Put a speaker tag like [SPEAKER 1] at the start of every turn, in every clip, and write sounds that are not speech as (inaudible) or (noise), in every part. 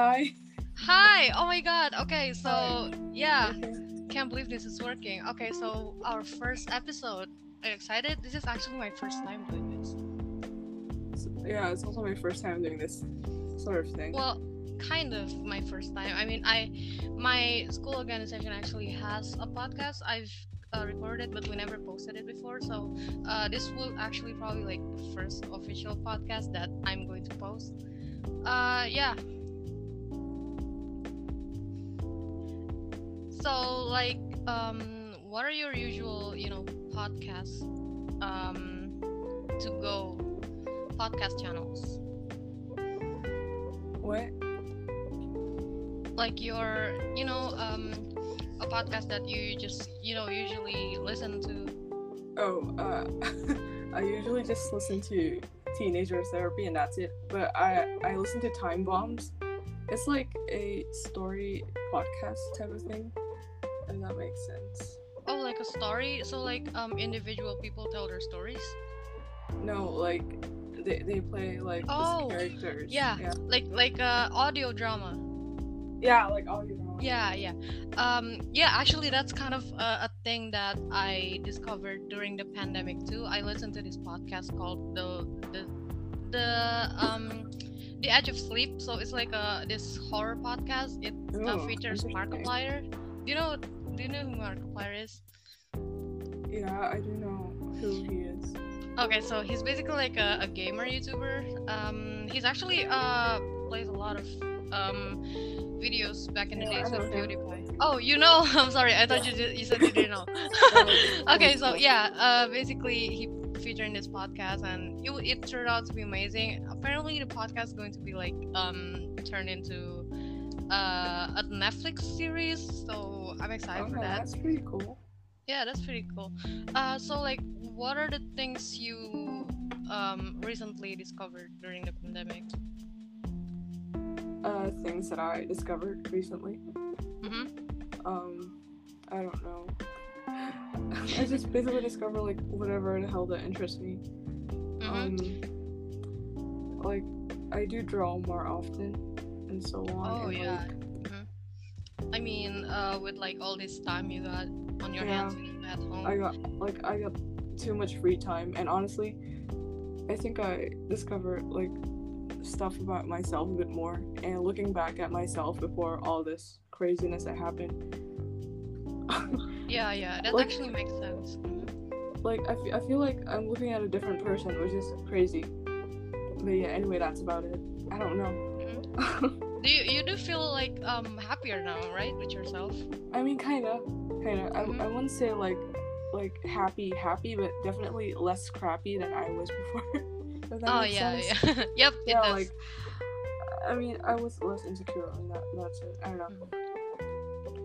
[SPEAKER 1] Hi.
[SPEAKER 2] Hi. Oh my god. Okay, so
[SPEAKER 1] Hi.
[SPEAKER 2] yeah, can't believe this is working. Okay, so our first episode. Are you excited? This is actually my first time doing this.
[SPEAKER 1] So- yeah, it's also my first time doing this sort of thing.
[SPEAKER 2] Well, kind of my first time. I mean, I my school organization actually has a podcast. I've uh, recorded, but we never posted it before. So uh, this will actually probably like the first official podcast that I'm going to post. Uh, yeah. So like, um, what are your usual, you know, podcast, um, to go podcast channels?
[SPEAKER 1] what?
[SPEAKER 2] like your you know um a podcast that you just you know usually listen to
[SPEAKER 1] Oh, uh, (laughs) I usually just listen to Teenager Therapy and that's it. But I I listen to Time Bombs. It's like a story podcast type of thing. If that makes sense.
[SPEAKER 2] oh like a story so like um individual people tell their stories
[SPEAKER 1] No, like they, they play like
[SPEAKER 2] Oh,
[SPEAKER 1] characters.
[SPEAKER 2] yeah.
[SPEAKER 1] yeah.
[SPEAKER 2] like like uh audio drama
[SPEAKER 1] Yeah, like you know.
[SPEAKER 2] yeah yeah um yeah actually that's kind of a, a thing that i discovered during the pandemic too i listened to this podcast called the the the um the edge of sleep so it's like a this horror podcast it uh,
[SPEAKER 1] Oh,
[SPEAKER 2] features markiplier do you know do you know who markiplier is?
[SPEAKER 1] Yeah, I do know who he is.
[SPEAKER 2] okay so he's basically like a, a gamer youtuber. Um he's actually uh plays a lot of um videos back in the
[SPEAKER 1] Yeah,
[SPEAKER 2] days with pewdiepie oh you know? (laughs) I'm sorry i thought you did you said you didn't know. (laughs) (laughs) Okay so yeah uh basically he featured in this podcast and it, it turned out to be amazing. Apparently the podcast is going to be like um turned into uh a netflix series so i'm excited
[SPEAKER 1] Okay,
[SPEAKER 2] for that
[SPEAKER 1] that's pretty cool.
[SPEAKER 2] yeah that's pretty cool uh so like what are the things you um recently discovered during the pandemic
[SPEAKER 1] Uh, things that I discovered recently.
[SPEAKER 2] mm-hmm.
[SPEAKER 1] Um, I don't know. (laughs) I just basically discover like whatever the hell that interests me.
[SPEAKER 2] Mm-hmm.
[SPEAKER 1] Um, like I do draw more often and so on.
[SPEAKER 2] oh
[SPEAKER 1] and,
[SPEAKER 2] yeah
[SPEAKER 1] Like,
[SPEAKER 2] hmm i mean uh with like all this time you got on your
[SPEAKER 1] Yeah.
[SPEAKER 2] hands at home
[SPEAKER 1] I got like I got too much free time, and honestly, I think I discovered like stuff about myself a bit more. And looking back at myself before all this craziness that happened,
[SPEAKER 2] yeah yeah (laughs) that
[SPEAKER 1] like-
[SPEAKER 2] actually makes sense Mhm.
[SPEAKER 1] like I fe- I feel like I'm looking at a different person, which is crazy. But yeah, anyway, that's about it. I don't know. (laughs)
[SPEAKER 2] do you you do feel like um happier now right with yourself
[SPEAKER 1] I mean, kinda, kinda.
[SPEAKER 2] Mhm.
[SPEAKER 1] I, I wouldn't say like like happy, happy, but definitely less crappy than I was (laughs) before.
[SPEAKER 2] oh yeah
[SPEAKER 1] sense.
[SPEAKER 2] yeah (laughs) yep it
[SPEAKER 1] yeah, like I mean, I was less insecure, and that that's it. I don't know.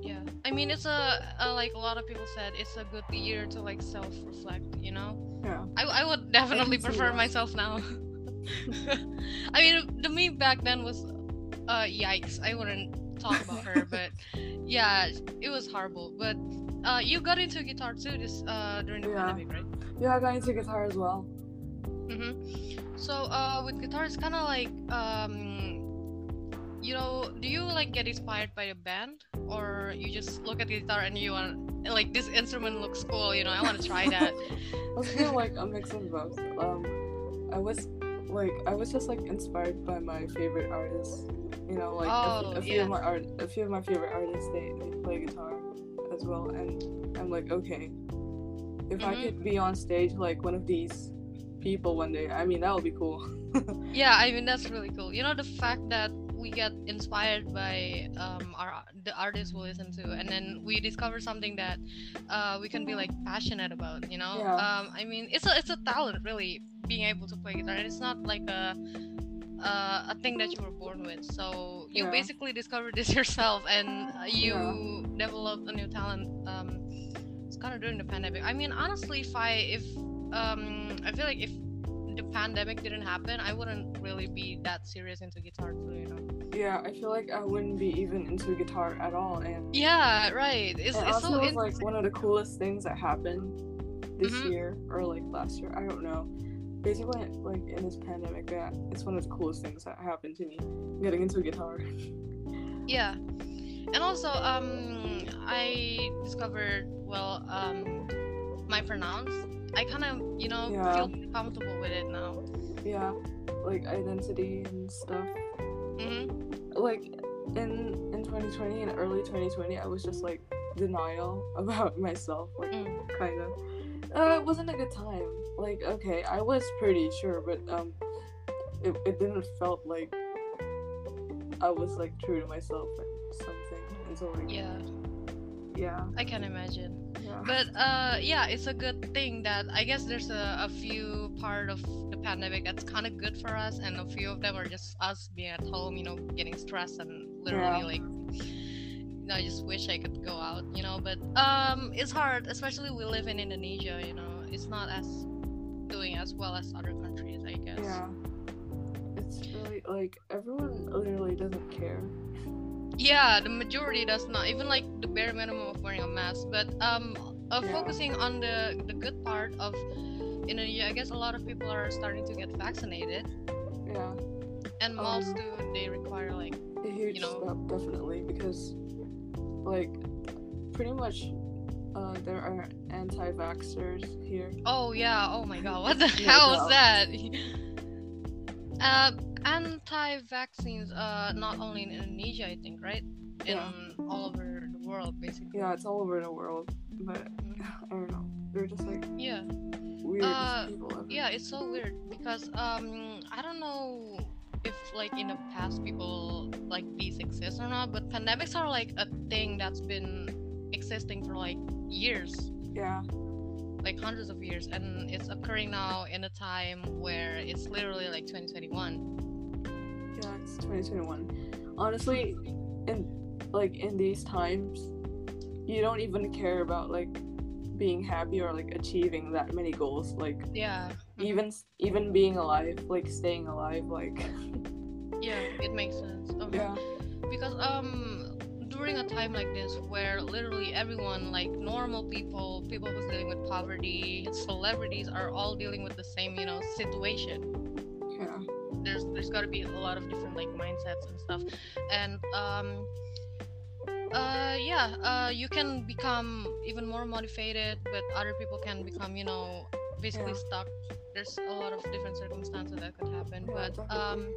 [SPEAKER 2] yeah i mean it's a, a like a lot of people said it's a good year to like self-reflect you know
[SPEAKER 1] Yeah,
[SPEAKER 2] I, I would definitely prefer myself now. (laughs) I mean, the me back then was, uh, yikes. I wouldn't talk about her, (laughs) but yeah, it was horrible. But uh, you got into guitar too this uh during the
[SPEAKER 1] Yeah.
[SPEAKER 2] pandemic, right?
[SPEAKER 1] yeah. I got into guitar as well.
[SPEAKER 2] Mm-hmm. So uh, with guitar, it's kind of like um, you know, do you like get inspired by a band, or you just look at the guitar and you want like this instrument looks cool, you know, I want to try that. (laughs)
[SPEAKER 1] I of like a mix of both. Um, I was like I was just like inspired by my favorite artists. You know, like
[SPEAKER 2] Oh,
[SPEAKER 1] a, few
[SPEAKER 2] yeah.
[SPEAKER 1] of my art, a few of my favorite artists, they, they play guitar as well, and I'm like, okay, if I
[SPEAKER 2] Mhm.
[SPEAKER 1] could be on stage like one of these people one day, I mean, that would be cool. (laughs)
[SPEAKER 2] yeah i mean that's really cool you know the fact that we get inspired by um our the artists we listen to and then we discover something that uh we can be like passionate about you know
[SPEAKER 1] Yeah.
[SPEAKER 2] um i mean it's a it's a talent really being able to play guitar and it's not like a uh, a thing that you were born with so you
[SPEAKER 1] Yeah.
[SPEAKER 2] basically discovered this (laughs) yourself and you developed a new talent um it's kind of during the pandemic i mean honestly if i if um i feel like if the pandemic didn't happen, I wouldn't really be that serious into guitar too, you know.
[SPEAKER 1] yeah, I feel like I wouldn't be even into guitar at all, and
[SPEAKER 2] Yeah, right. It's,
[SPEAKER 1] it
[SPEAKER 2] it's
[SPEAKER 1] also
[SPEAKER 2] so
[SPEAKER 1] was like one of the coolest things that happened this
[SPEAKER 2] Mhm.
[SPEAKER 1] year or like last year. I don't know, basically like in this pandemic, yeah, it's one of the coolest things that happened to me. Getting into guitar. (laughs)
[SPEAKER 2] Yeah. And also, um, I discovered well, um, my pronouns. I kind of, you know,
[SPEAKER 1] Yeah.
[SPEAKER 2] feel comfortable with it now.
[SPEAKER 1] yeah, like identity and stuff.
[SPEAKER 2] hmm
[SPEAKER 1] Like in in 2020 and early 2020, I was just like denial (laughs) about myself, like
[SPEAKER 2] Mm.
[SPEAKER 1] kind of. Uh, it wasn't a good time. Like okay, I was pretty sure, but um, it it didn't felt like I was like true to myself and something. And so like
[SPEAKER 2] Yeah,
[SPEAKER 1] yeah,
[SPEAKER 2] I can imagine. But uh, yeah, it's a good thing that I guess there's a, a few part of the pandemic that's kind of good for us, and a few of them are just us being at home, you know, getting stressed and literally
[SPEAKER 1] Yeah.
[SPEAKER 2] like. You know, I just wish I could go out, you know, but um, it's hard, especially we live in Indonesia. You know, it's not as doing as well as other countries, I guess.
[SPEAKER 1] Yeah. It's really like everyone literally doesn't care.
[SPEAKER 2] Yeah, the majority does not even like the bare minimum of wearing a mask. But um, uh, focusing on the the good part of Indonesia, I guess a lot of people are starting to get vaccinated,
[SPEAKER 1] Yeah.
[SPEAKER 2] and malls
[SPEAKER 1] Um,
[SPEAKER 2] too. They require like
[SPEAKER 1] A huge
[SPEAKER 2] know.
[SPEAKER 1] step definitely because like pretty much uh there are anti vaxxers here.
[SPEAKER 2] oh yeah, oh my god, what (laughs) the hell
[SPEAKER 1] is
[SPEAKER 2] that? (laughs) uh, anti-vaccines, uh, not only in Indonesia, I think, right? In
[SPEAKER 1] Yeah.
[SPEAKER 2] all over the world, basically.
[SPEAKER 1] Yeah, it's all over the world. But (laughs) I don't know. They're just like
[SPEAKER 2] Yeah.
[SPEAKER 1] weirdest
[SPEAKER 2] Uh,
[SPEAKER 1] people
[SPEAKER 2] yeah it's so weird because um i don't know if like in the past people like these exist or not but pandemics are like a thing that's been existing for like years
[SPEAKER 1] Yeah.
[SPEAKER 2] like hundreds of years and it's occurring now in a time where it's literally like 2021
[SPEAKER 1] It's 2021. Honestly, in like in these times, you don't even care about like being happy or like achieving that many goals. Like
[SPEAKER 2] yeah mhm.
[SPEAKER 1] even even being alive, like staying alive, like (laughs)
[SPEAKER 2] yeah it makes sense
[SPEAKER 1] yeah,
[SPEAKER 2] because um during a time like this where literally everyone like normal people people who's dealing with poverty celebrities are all dealing with the same you know situation
[SPEAKER 1] yeah,
[SPEAKER 2] there's there's got to be a lot of different like mindsets and stuff and um uh yeah uh you can become even more motivated but other people can become you know basically
[SPEAKER 1] Yeah.
[SPEAKER 2] stuck there's a lot of different circumstances that could happen
[SPEAKER 1] Yeah,
[SPEAKER 2] but um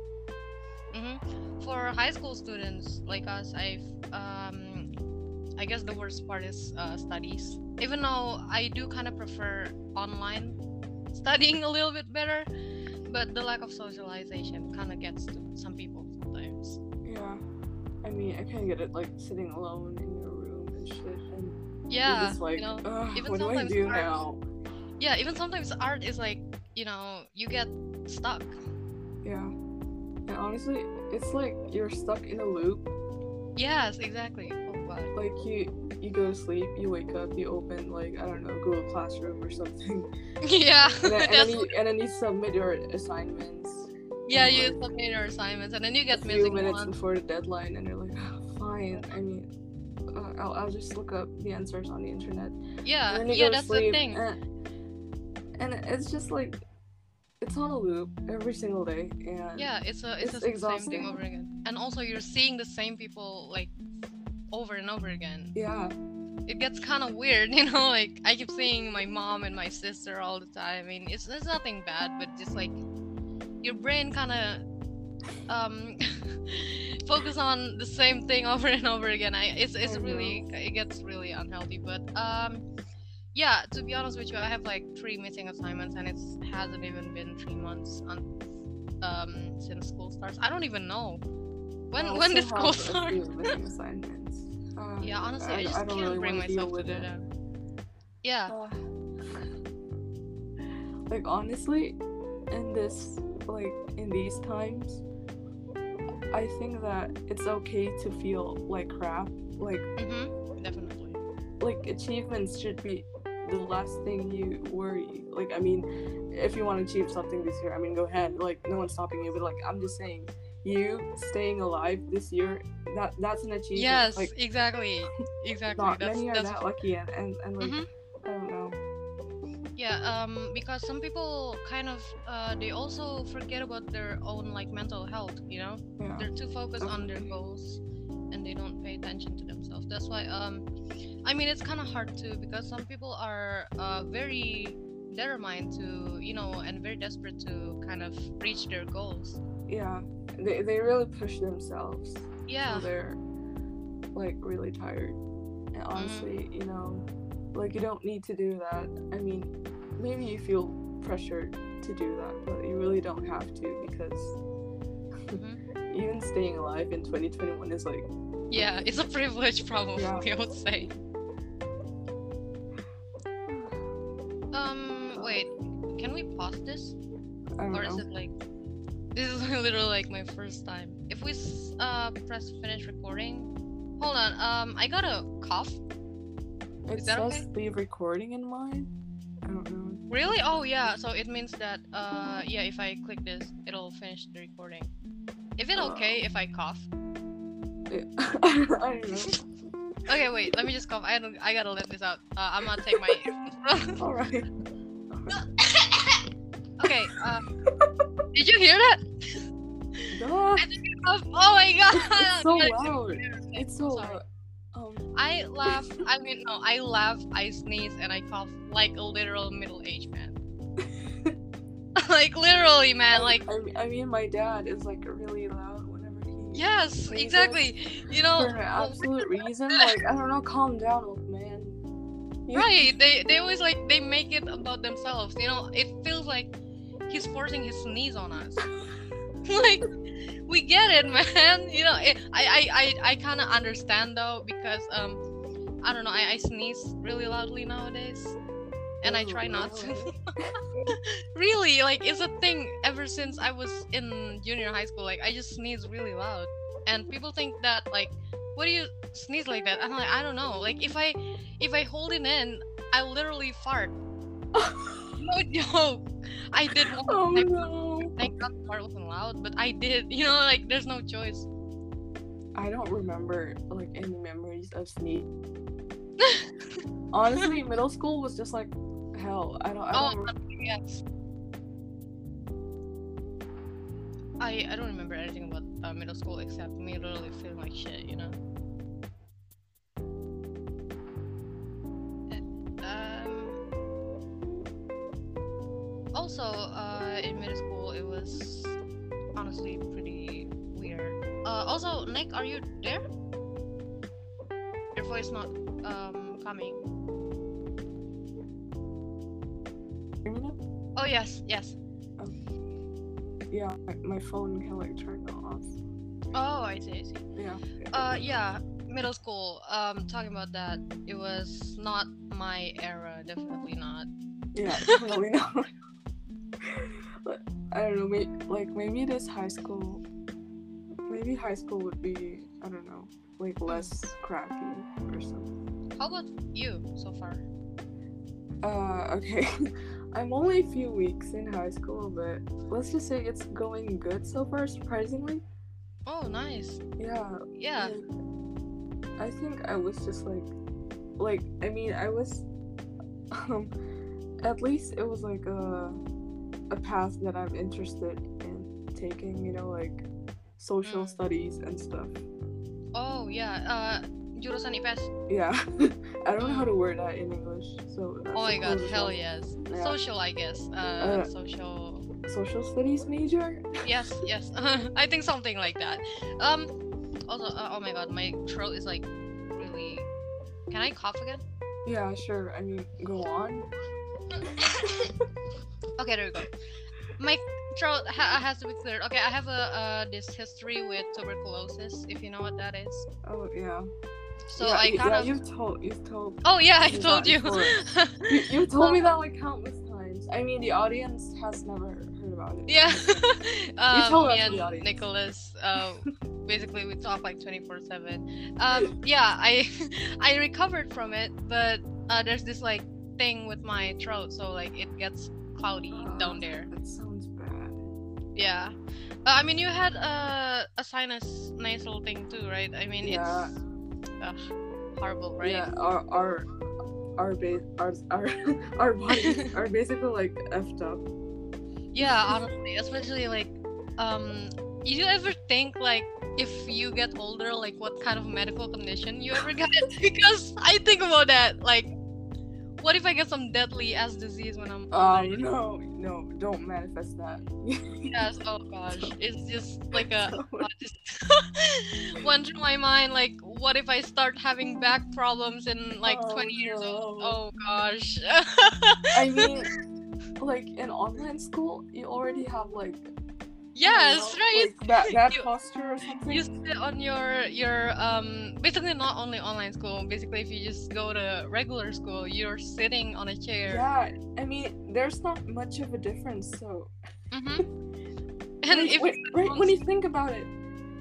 [SPEAKER 2] mhm. for high school students like us i've um i guess the worst part is uh, studies even though i do kind of prefer online studying a little bit better but the lack of socialization kind of gets to some people sometimes
[SPEAKER 1] yeah. I mean, I kind of get it, like sitting alone in your room and shit, and
[SPEAKER 2] yeah
[SPEAKER 1] just like,
[SPEAKER 2] you know even
[SPEAKER 1] what do I
[SPEAKER 2] sometimes
[SPEAKER 1] do
[SPEAKER 2] art-
[SPEAKER 1] now?
[SPEAKER 2] yeah even sometimes art is like you know you get stuck
[SPEAKER 1] Yeah, and honestly, it's like you're stuck in a loop.
[SPEAKER 2] yes exactly god
[SPEAKER 1] Like you, you go to sleep, you wake up, you open like I don't know Google Classroom or something, (laughs)
[SPEAKER 2] yeah
[SPEAKER 1] and then, and, then you, and then you submit your assignments.
[SPEAKER 2] yeah you
[SPEAKER 1] like,
[SPEAKER 2] submit your assignments and then you get
[SPEAKER 1] a
[SPEAKER 2] few
[SPEAKER 1] minutes before the deadline, and you're like, "Ah, fine. I mean, uh, I'll, I'll just look up the answers on the internet.
[SPEAKER 2] yeah
[SPEAKER 1] and then you
[SPEAKER 2] yeah that's
[SPEAKER 1] sleep,
[SPEAKER 2] the thing
[SPEAKER 1] And, and it's just like, it's on a loop every single day, and
[SPEAKER 2] yeah it's a it's,
[SPEAKER 1] It's
[SPEAKER 2] the same thing over again and also you're seeing the same people like over and over again.
[SPEAKER 1] Yeah,
[SPEAKER 2] it gets kind of weird (laughs) you know like i keep seeing my mom and my sister all the time. I mean it's, it's nothing bad but just like your brain kind of um (laughs) focus on the same thing (laughs) over and over again. I it's, it's
[SPEAKER 1] I
[SPEAKER 2] really it gets really unhealthy but um yeah to be honest with you i have like three missing assignments and it hasn't even been three months on um since school starts. I don't even know when
[SPEAKER 1] I
[SPEAKER 2] when did school start
[SPEAKER 1] assignments. Uh, (laughs)
[SPEAKER 2] yeah honestly i,
[SPEAKER 1] I,
[SPEAKER 2] just
[SPEAKER 1] I
[SPEAKER 2] can't
[SPEAKER 1] really
[SPEAKER 2] bring myself to
[SPEAKER 1] with
[SPEAKER 2] do
[SPEAKER 1] it.
[SPEAKER 2] that (sighs) yeah
[SPEAKER 1] Uh, (sighs) like honestly, in this like in these times, I think that it's okay to feel like crap. Like
[SPEAKER 2] mm-hmm definitely
[SPEAKER 1] like achievements should be the last thing you worry. Like I mean, if you want to achieve something this year, I mean, go ahead. Like no one's stopping you. But like I'm just saying, you staying alive this year, that that's an achievement.
[SPEAKER 2] Yes,
[SPEAKER 1] Like
[SPEAKER 2] exactly, (laughs) exactly.
[SPEAKER 1] not
[SPEAKER 2] that's
[SPEAKER 1] many are
[SPEAKER 2] that's
[SPEAKER 1] that lucky, and and, and like
[SPEAKER 2] Mhm.
[SPEAKER 1] I don't know.
[SPEAKER 2] yeah um because some people kind of uh they also forget about their own like mental health you know
[SPEAKER 1] Yeah.
[SPEAKER 2] they're too focused on their goals and they don't pay attention to themselves that's why um i mean it's kind of hard too because some people are uh very determined to you know and very desperate to kind of reach their goals
[SPEAKER 1] Yeah. They they really push themselves.
[SPEAKER 2] yeah
[SPEAKER 1] So they're like really tired. And
[SPEAKER 2] Mm-hmm.
[SPEAKER 1] honestly, you know, like you don't need to do that. I mean, maybe you feel pressured to do that, but you really don't have to because
[SPEAKER 2] Mhm. (laughs)
[SPEAKER 1] even staying alive in 2021 is like
[SPEAKER 2] yeah it's a privilege probably
[SPEAKER 1] Yeah. (laughs)
[SPEAKER 2] i would say (sighs) um wait can we pause this or is it like this is (laughs) literally like my first time if we uh press finish recording hold on um i got a cough
[SPEAKER 1] It
[SPEAKER 2] is that
[SPEAKER 1] says
[SPEAKER 2] okay?
[SPEAKER 1] leave recording in mine. I don't know.
[SPEAKER 2] really oh yeah so it means that uh yeah if i click this it'll finish the recording is it okay if i cough
[SPEAKER 1] Yeah. (laughs) I don't know. (laughs)
[SPEAKER 2] okay wait let me just cough i don't i gotta let this out uh, i'm gonna take my
[SPEAKER 1] All right.
[SPEAKER 2] okay uh did you hear that oh my god
[SPEAKER 1] It's so (laughs) loud. It's so
[SPEAKER 2] Sorry.
[SPEAKER 1] loud. Um,
[SPEAKER 2] I laugh. I mean, no, I laugh, I sneeze, and I cough like a literal middle-aged man. (laughs) like literally, man. Like
[SPEAKER 1] I, mean- I mean, my dad is like really loud whenever he.
[SPEAKER 2] yes,
[SPEAKER 1] sneezes
[SPEAKER 2] exactly. You know,
[SPEAKER 1] For an absolute reason, like I don't know, calm down, old man. You-
[SPEAKER 2] right? They they always like they make it about themselves. You know, it feels like he's forcing his sneeze on us. (laughs) like we get it, man. You know, it, I I I, I kind of understand though because um I don't know, I, I sneeze really loudly nowadays, and I
[SPEAKER 1] Oh,
[SPEAKER 2] try not to.
[SPEAKER 1] really? (laughs)
[SPEAKER 2] really like it's a thing ever since i was in junior high school like i just sneeze really loud and people think that like what do you sneeze like that i'm like i don't know like if i if i hold it in i literally fart (laughs) no joke i did
[SPEAKER 1] oh
[SPEAKER 2] time.
[SPEAKER 1] no.
[SPEAKER 2] thank god the fart wasn't loud but i did (laughs) you know like there's no choice
[SPEAKER 1] I don't remember like any memories of sneeze. (laughs) Honestly, middle school was just like hell. I don't. I
[SPEAKER 2] oh
[SPEAKER 1] don't remember.
[SPEAKER 2] yes I, I don't remember anything about uh, middle school except me literally feeling like shit, you know. Also, uh, in middle school, it was honestly pretty weird. Uh, also, Nick, are you there? Your voice not um coming.
[SPEAKER 1] Hear me now?
[SPEAKER 2] Oh yes, yes.
[SPEAKER 1] Yeah, my, my phone can like turn off.
[SPEAKER 2] Oh, I see, I see.
[SPEAKER 1] Yeah.
[SPEAKER 2] Uh, yeah, middle school. Um, talking about that, it was not my era. Definitely not.
[SPEAKER 1] Yeah, (laughs) definitely not. But I don't know, maybe, like maybe this high school, maybe high school would be, I don't know, like less crappy or something.
[SPEAKER 2] How about you so far?
[SPEAKER 1] Uh, okay. (laughs) I'm only a few weeks in high school, but let's just say it's going good so far, surprisingly.
[SPEAKER 2] Oh, nice.
[SPEAKER 1] Yeah.
[SPEAKER 2] Yeah.
[SPEAKER 1] like, I think I was just like, like, I mean, I was, (laughs) um, at least it was like a, a path that I'm interested in taking, you know, like social
[SPEAKER 2] Mm.
[SPEAKER 1] studies and stuff.
[SPEAKER 2] Oh, yeah. Uh, jurusan IPS.
[SPEAKER 1] Yeah. (laughs) I don't know how to word that in English, so.
[SPEAKER 2] Oh my god, hell
[SPEAKER 1] one.
[SPEAKER 2] yes.
[SPEAKER 1] Yeah.
[SPEAKER 2] Social, I guess. Uh,
[SPEAKER 1] Uh,
[SPEAKER 2] social.
[SPEAKER 1] Social studies major?
[SPEAKER 2] Yes, (laughs) yes. (laughs) I think something like that. Um. Also, uh, oh my god, my throat is like really. Can I cough again?
[SPEAKER 1] Yeah, sure. I mean, go on. (laughs)
[SPEAKER 2] okay, there we go. My throat ha- has to be cleared. Okay, I have a uh, this history with tuberculosis, if you know what that is.
[SPEAKER 1] Oh, yeah.
[SPEAKER 2] So
[SPEAKER 1] yeah,
[SPEAKER 2] I kind
[SPEAKER 1] yeah,
[SPEAKER 2] of.
[SPEAKER 1] you've told, you've told
[SPEAKER 2] Oh yeah, I told you. (laughs)
[SPEAKER 1] You, you told me that like countless times. I mean, the audience has never heard about it.
[SPEAKER 2] yeah. (laughs) um,
[SPEAKER 1] told
[SPEAKER 2] me
[SPEAKER 1] the
[SPEAKER 2] and
[SPEAKER 1] audience.
[SPEAKER 2] Nicholas. Uh, basically, we talk like twenty four seven. Um, yeah, I I recovered from it, but uh, there's this like thing with my throat, so like it gets cloudy down there.
[SPEAKER 1] That sounds bad.
[SPEAKER 2] Yeah. Uh, I mean, you had a a sinus nasal thing too, right? I mean,
[SPEAKER 1] Yeah.
[SPEAKER 2] it's horrible, right?
[SPEAKER 1] Yeah, our our our base our our (laughs) our bodies (laughs) are basically like effed up.
[SPEAKER 2] Yeah, honestly, especially like, um, you ever think like if you get older, like what kind of medical condition you ever get? (laughs) because I think about that. Like, what if I get some deadly ass disease when I'm
[SPEAKER 1] Oh
[SPEAKER 2] older?
[SPEAKER 1] no, no, don't manifest that.
[SPEAKER 2] Yes. Oh gosh, (laughs) it's just like a just went through my mind like, what if I start having back problems in like
[SPEAKER 1] Oh,
[SPEAKER 2] 20 years old? Oh gosh.
[SPEAKER 1] I mean, (laughs) like in online school, you already have like
[SPEAKER 2] Yes,
[SPEAKER 1] know,
[SPEAKER 2] right.
[SPEAKER 1] like bad, bad (laughs)
[SPEAKER 2] You-
[SPEAKER 1] posture or something.
[SPEAKER 2] you sit on your your um basically not only online school basically if you just go to regular school you're sitting on a chair
[SPEAKER 1] Yeah, I mean, there's not much of a difference. So,
[SPEAKER 2] hmm (laughs) and
[SPEAKER 1] Like,
[SPEAKER 2] if
[SPEAKER 1] wait, right when you think about it,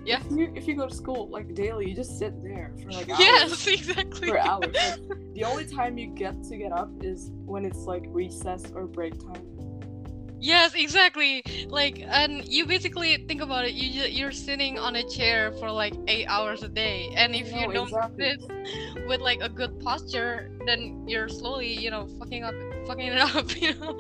[SPEAKER 2] Yeah.
[SPEAKER 1] if you, if you go to school like daily, you just sit there for like (laughs) hours.
[SPEAKER 2] yes exactly
[SPEAKER 1] For hours. Like, the only time you get to get up is when it's like recess or break time.
[SPEAKER 2] Yes exactly like and you basically think about it you you're sitting on a chair for like eight hours a day and if you don't
[SPEAKER 1] exactly.
[SPEAKER 2] sit with like a good posture then you're slowly you know fucking up fucking it (laughs) up you know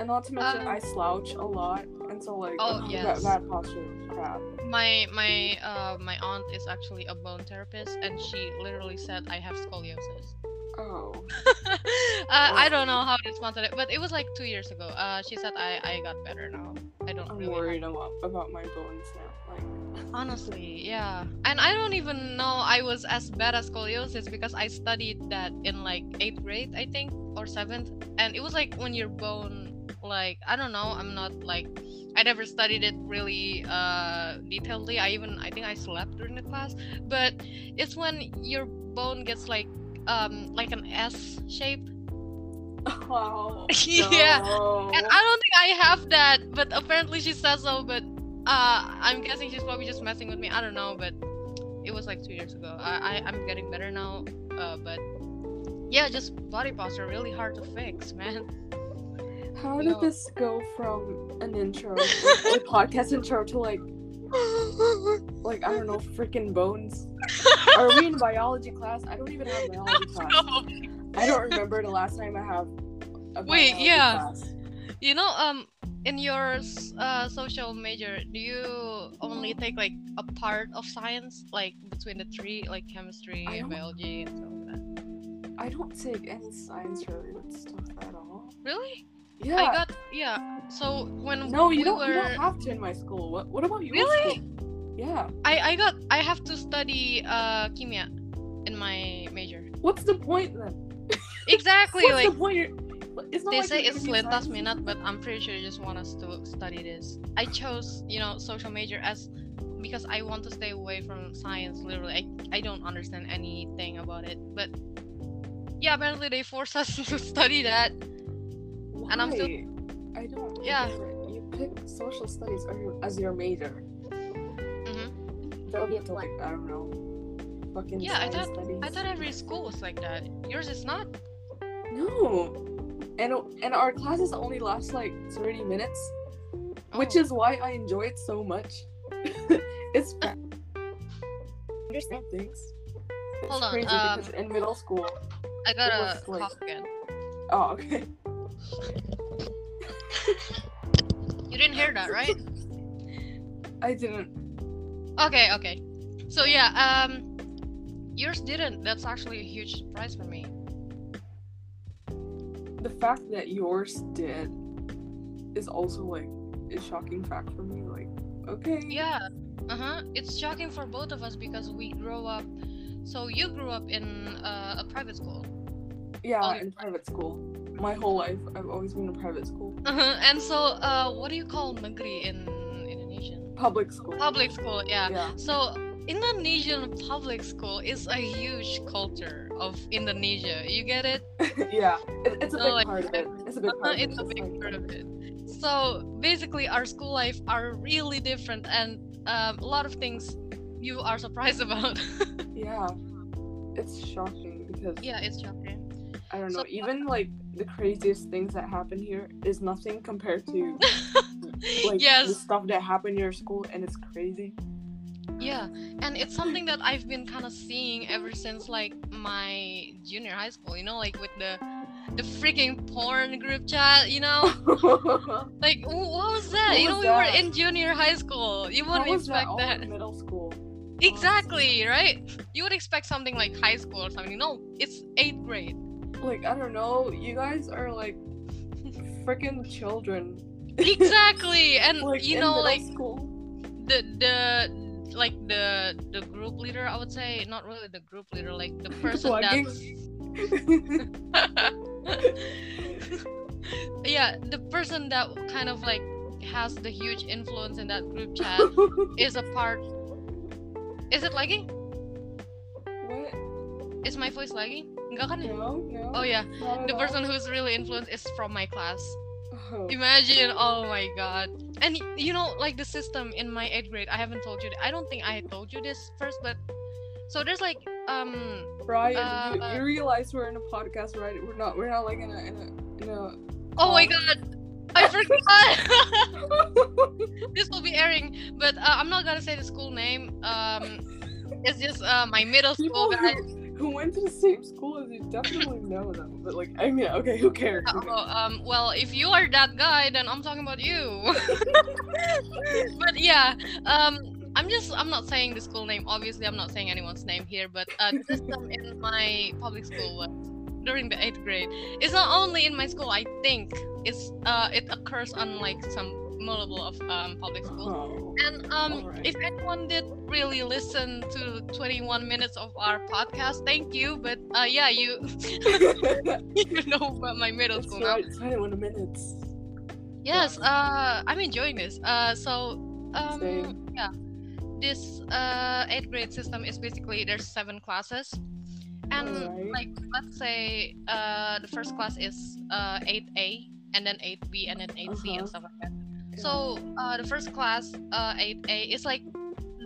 [SPEAKER 1] And not to mention,
[SPEAKER 2] Um,
[SPEAKER 1] I slouch a lot, and so like
[SPEAKER 2] Oh, (laughs)
[SPEAKER 1] that,
[SPEAKER 2] yes.
[SPEAKER 1] bad posture is crap.
[SPEAKER 2] my my uh my aunt is actually a bone therapist and she literally said i have scoliosis
[SPEAKER 1] Oh, (laughs)
[SPEAKER 2] uh, i don't know how to respond it but it was like two years ago. Uh she said i i got better now. I don't
[SPEAKER 1] I'm
[SPEAKER 2] really
[SPEAKER 1] worried a lot about my bones now. Like,
[SPEAKER 2] honestly yeah. And i don't even know i was as bad as scoliosis because i studied that in like eighth grade i think or seventh. And it was like when your bone like i don't know i'm not like i never studied it really uh detailedly i even i think i slept during the class. But it's when your bone gets like um like an s shape
[SPEAKER 1] wow. (laughs)
[SPEAKER 2] Yeah.
[SPEAKER 1] no.
[SPEAKER 2] and i don't think i have that but apparently she says so but uh i'm guessing she's probably just messing with me i don't know but it was like two years ago i, I i'm getting better now uh but yeah just body posture really hard to fix (laughs) man
[SPEAKER 1] How
[SPEAKER 2] No.
[SPEAKER 1] did this go from an intro, a podcast intro, to like, (laughs) like I don't know, freaking bones? (laughs) Are we in biology class? I don't even have biology (laughs) class.
[SPEAKER 2] No.
[SPEAKER 1] I don't remember the last time I have. A
[SPEAKER 2] Wait, yeah.
[SPEAKER 1] Class.
[SPEAKER 2] you know um in your uh, social major do you only take like a part of science like between the three like chemistry and biology and stuff like that
[SPEAKER 1] I don't take any science related stuff at all.
[SPEAKER 2] really
[SPEAKER 1] Yeah.
[SPEAKER 2] i got yeah so when
[SPEAKER 1] no, you
[SPEAKER 2] we
[SPEAKER 1] don't.
[SPEAKER 2] were
[SPEAKER 1] You don't have to in my school. What? What about you?
[SPEAKER 2] Really?
[SPEAKER 1] Yeah.
[SPEAKER 2] I, I got I have to study uh kimia in my major.
[SPEAKER 1] What's the point then?
[SPEAKER 2] Exactly (laughs)
[SPEAKER 1] What's
[SPEAKER 2] like
[SPEAKER 1] the point? You're, it's not
[SPEAKER 2] they
[SPEAKER 1] like
[SPEAKER 2] say it's lintas minat, but I'm pretty sure they just want us to study this. I chose, you know, social major as because I want to stay away from science literally. I, I don't understand anything about it. But yeah, apparently they force us (laughs) to study that. And I'm still-
[SPEAKER 1] Why? I don't.
[SPEAKER 2] Yeah.
[SPEAKER 1] You pick social studies as your, as your major.
[SPEAKER 2] hmm
[SPEAKER 1] Don't get to like I don't know. Fucking
[SPEAKER 2] Yeah, I
[SPEAKER 1] science studies.
[SPEAKER 2] I thought every school was like that. Yours is not.
[SPEAKER 1] No. And and our classes only last like 30 minutes, which
[SPEAKER 2] Oh.
[SPEAKER 1] is why I enjoy it so much. (laughs) it's fa-
[SPEAKER 3] Understand.
[SPEAKER 1] things. It's
[SPEAKER 2] Hold on,
[SPEAKER 1] crazy
[SPEAKER 2] um,
[SPEAKER 1] because in middle school.
[SPEAKER 2] I got
[SPEAKER 1] it
[SPEAKER 2] a
[SPEAKER 1] like-
[SPEAKER 2] cough again.
[SPEAKER 1] Oh, okay.
[SPEAKER 2] You didn't hear that, right?
[SPEAKER 1] I didn't.
[SPEAKER 2] Okay, okay. So yeah, um, yours didn't. That's actually a huge surprise for me.
[SPEAKER 1] The fact that yours did is also like a shocking fact for me. Like, okay.
[SPEAKER 2] Yeah. Uh huh. It's shocking for both of us because we grow up. So you grew up in uh, a private school,
[SPEAKER 1] Yeah,
[SPEAKER 2] Oh,
[SPEAKER 1] in private school. My whole life, I've always been in private school.
[SPEAKER 2] uh-huh. and so uh, what do you call negeri in Indonesian?
[SPEAKER 1] Public school.
[SPEAKER 2] Public school. Yeah.
[SPEAKER 1] Yeah.
[SPEAKER 2] So Indonesian public school is a huge culture of Indonesia. You get it? (laughs)
[SPEAKER 1] yeah. It, it's a
[SPEAKER 2] So,
[SPEAKER 1] big
[SPEAKER 2] like,
[SPEAKER 1] part of it. It's a big part of it.
[SPEAKER 2] it's a big part of it. So basically, our school life are really different, and um, a lot of things you are surprised (laughs) about.
[SPEAKER 1] Yeah. It's shocking because
[SPEAKER 2] yeah, it's shocking.
[SPEAKER 1] I don't
[SPEAKER 2] So-
[SPEAKER 1] know. Even like the craziest things that happen here is nothing compared to (laughs) like the stuff that happened in your school, and it's crazy.
[SPEAKER 2] Yeah, and it's something that I've been kind of seeing ever since like my junior high school. You know, like with the the freaking porn group chat. You know, (laughs) like what was that?
[SPEAKER 1] What
[SPEAKER 2] you know, we were in junior high school. You wouldn't
[SPEAKER 1] that
[SPEAKER 2] expect
[SPEAKER 1] all
[SPEAKER 2] that.
[SPEAKER 1] in middle school?
[SPEAKER 2] Exactly, right? You would expect something like high school or something. No, it's eighth grade.
[SPEAKER 1] Like I don't know. You guys are like freaking children.
[SPEAKER 2] Exactly, (laughs) and
[SPEAKER 1] Like
[SPEAKER 2] you know, like
[SPEAKER 1] school.
[SPEAKER 2] the the like the the group leader. I would say not really the group leader, like the (laughs) person that's (laughs) yeah, the person that kind of like has the huge influence in that group chat is a part. Is it lagging?
[SPEAKER 1] what?
[SPEAKER 2] Is my voice lagging? Enggak kan?
[SPEAKER 1] No, no.
[SPEAKER 2] Oh yeah, the person who's really influenced is from my class.
[SPEAKER 1] Oh.
[SPEAKER 2] Imagine, oh my god. And you know, like the system in my eighth grade, I haven't told you. I don't think I told you this first, but so there's like um
[SPEAKER 1] Brian, you,
[SPEAKER 2] Uh,
[SPEAKER 1] you realize we're in a podcast, right? We're not. We're not like in a in a in a.
[SPEAKER 2] oh my
[SPEAKER 1] Um,
[SPEAKER 2] god, I (laughs) forgot. (laughs) this will be airing, but uh, I'm not gonna say the school name. Um, it's just uh, my middle school
[SPEAKER 1] People
[SPEAKER 2] guys.
[SPEAKER 1] Who, went to the same school as you definitely know them, but like, I mean, okay, who cares?
[SPEAKER 2] Oh, um, well, if you are that guy, then I'm talking about you. (laughs) but yeah, um, I'm just I'm not saying the school name. Obviously, I'm not saying anyone's name here. But uh, the system in my public school was during the eighth grade. It's not only in my school. I think it's uh it occurs on like some multiple of um public school.
[SPEAKER 1] Oh.
[SPEAKER 2] And um,
[SPEAKER 1] Alright.
[SPEAKER 2] if anyone did really listen to 21 minutes of our podcast, thank you. But uh, yeah, you (laughs) you know about my middle
[SPEAKER 1] That's
[SPEAKER 2] school now.
[SPEAKER 1] right. Twenty-one minutes.
[SPEAKER 2] Yes, uh, I'm enjoying this. Uh, so, um,
[SPEAKER 1] Same.
[SPEAKER 2] yeah, this uh, eighth grade system is basically there's seven classes, and
[SPEAKER 1] Alright.
[SPEAKER 2] like let's say uh, the first class is uh, 8A, and then 8B, and then 8C,
[SPEAKER 1] Uh-huh.
[SPEAKER 2] and stuff like that. So, uh, the first class, uh, 8A, is like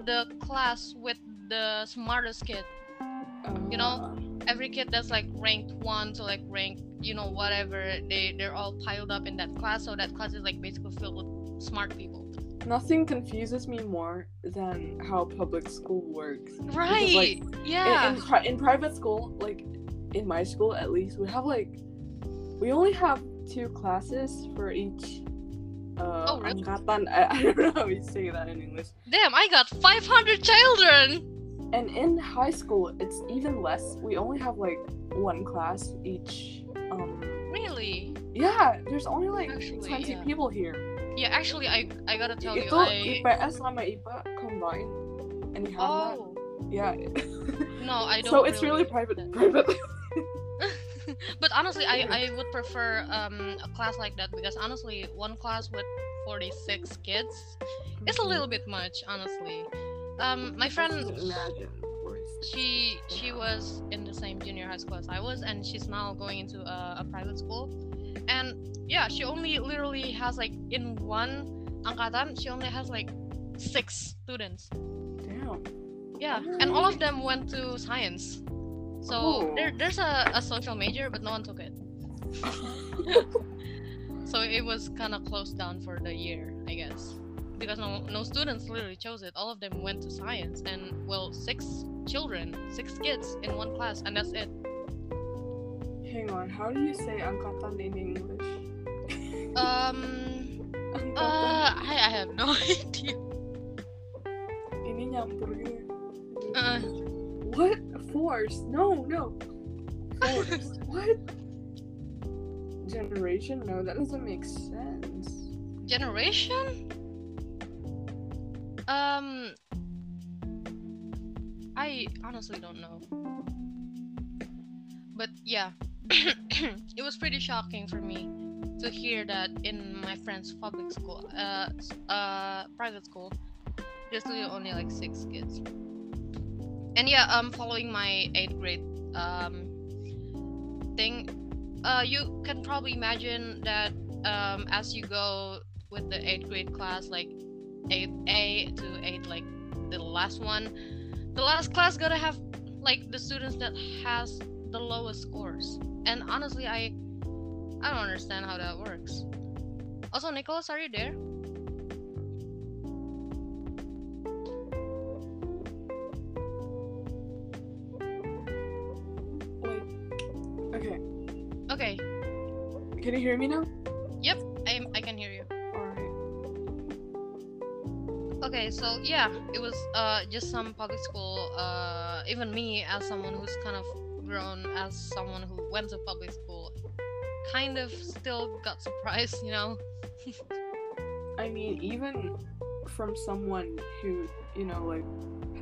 [SPEAKER 2] the class with the smartest kid. you know, Every kid that's like ranked one to like rank, you know, whatever, they they're all piled up in that class. So that class is like basically filled with smart people.
[SPEAKER 1] Nothing confuses me more than how public school works.
[SPEAKER 2] Right.
[SPEAKER 1] In,
[SPEAKER 2] yeah.
[SPEAKER 1] in, pri- in private school, like in my school at least, we have like we only have two classes for each. Uh,
[SPEAKER 2] Oh, really?
[SPEAKER 1] angkatan. I, (laughs) I don't know how you say that in English.
[SPEAKER 2] Damn, I got 500 children.
[SPEAKER 1] And in high school, it's even less. We only have like one class each. Um,
[SPEAKER 2] Really?
[SPEAKER 1] yeah, there's only like
[SPEAKER 2] Actually,
[SPEAKER 1] 20
[SPEAKER 2] yeah.
[SPEAKER 1] people here.
[SPEAKER 2] Yeah, actually, I I gotta tell you,
[SPEAKER 1] Itu
[SPEAKER 2] I
[SPEAKER 1] IPS sama IPA combined. And you have that.
[SPEAKER 2] oh
[SPEAKER 1] Yeah. (laughs)
[SPEAKER 2] no, I don't.
[SPEAKER 1] so it's really private. Private. (laughs) (laughs)
[SPEAKER 2] but honestly, I I would prefer um a class like that because honestly, one class with 46 kids is a little bit much, honestly. Um, my friend she she was in the same junior high school as I was, and she's now going into a, a private school. And yeah, she only literally has like in one angkatan, she only has like six students.
[SPEAKER 1] Damn.
[SPEAKER 2] Yeah, and all of them went to science. So there, there's a, a social major, but no one took it. (laughs) So it was kind of closed down for the year, I guess, because no no students literally chose it. All of them went to science, and well, six children, six kids in one class, and that's it.
[SPEAKER 1] Hang on. How do you say angkatan in English?
[SPEAKER 2] Um, uh, I, I have no (laughs) idea.
[SPEAKER 1] Ini nyampur gitu.
[SPEAKER 2] Uh.
[SPEAKER 1] What? Force? No, no. Force. (laughs) what? Generation? No, that doesn't make sense.
[SPEAKER 2] Generation? Um, I honestly don't know. But yeah, (clears throat) it was pretty shocking for me to hear that in my friend's public school, uh, uh, private school, there's only like six kids. And yeah, um, following my eighth grade um thing, uh, you can probably imagine that um, as you go with the eighth grade class, like eighth A to eighth, like the last one, the last class gotta have like the students that has the lowest scores. And honestly, I I don't understand how that works. Also, Nicholas, are you there?
[SPEAKER 1] Can you hear me now?
[SPEAKER 2] Yep, I I can hear you.
[SPEAKER 1] Alright.
[SPEAKER 2] Okay, so yeah, it was uh just some public school. Uh, even me as someone who's kind of grown as someone who went to public school, kind of still got (laughs) surprised, you know.
[SPEAKER 1] I mean, even from someone who, you know, like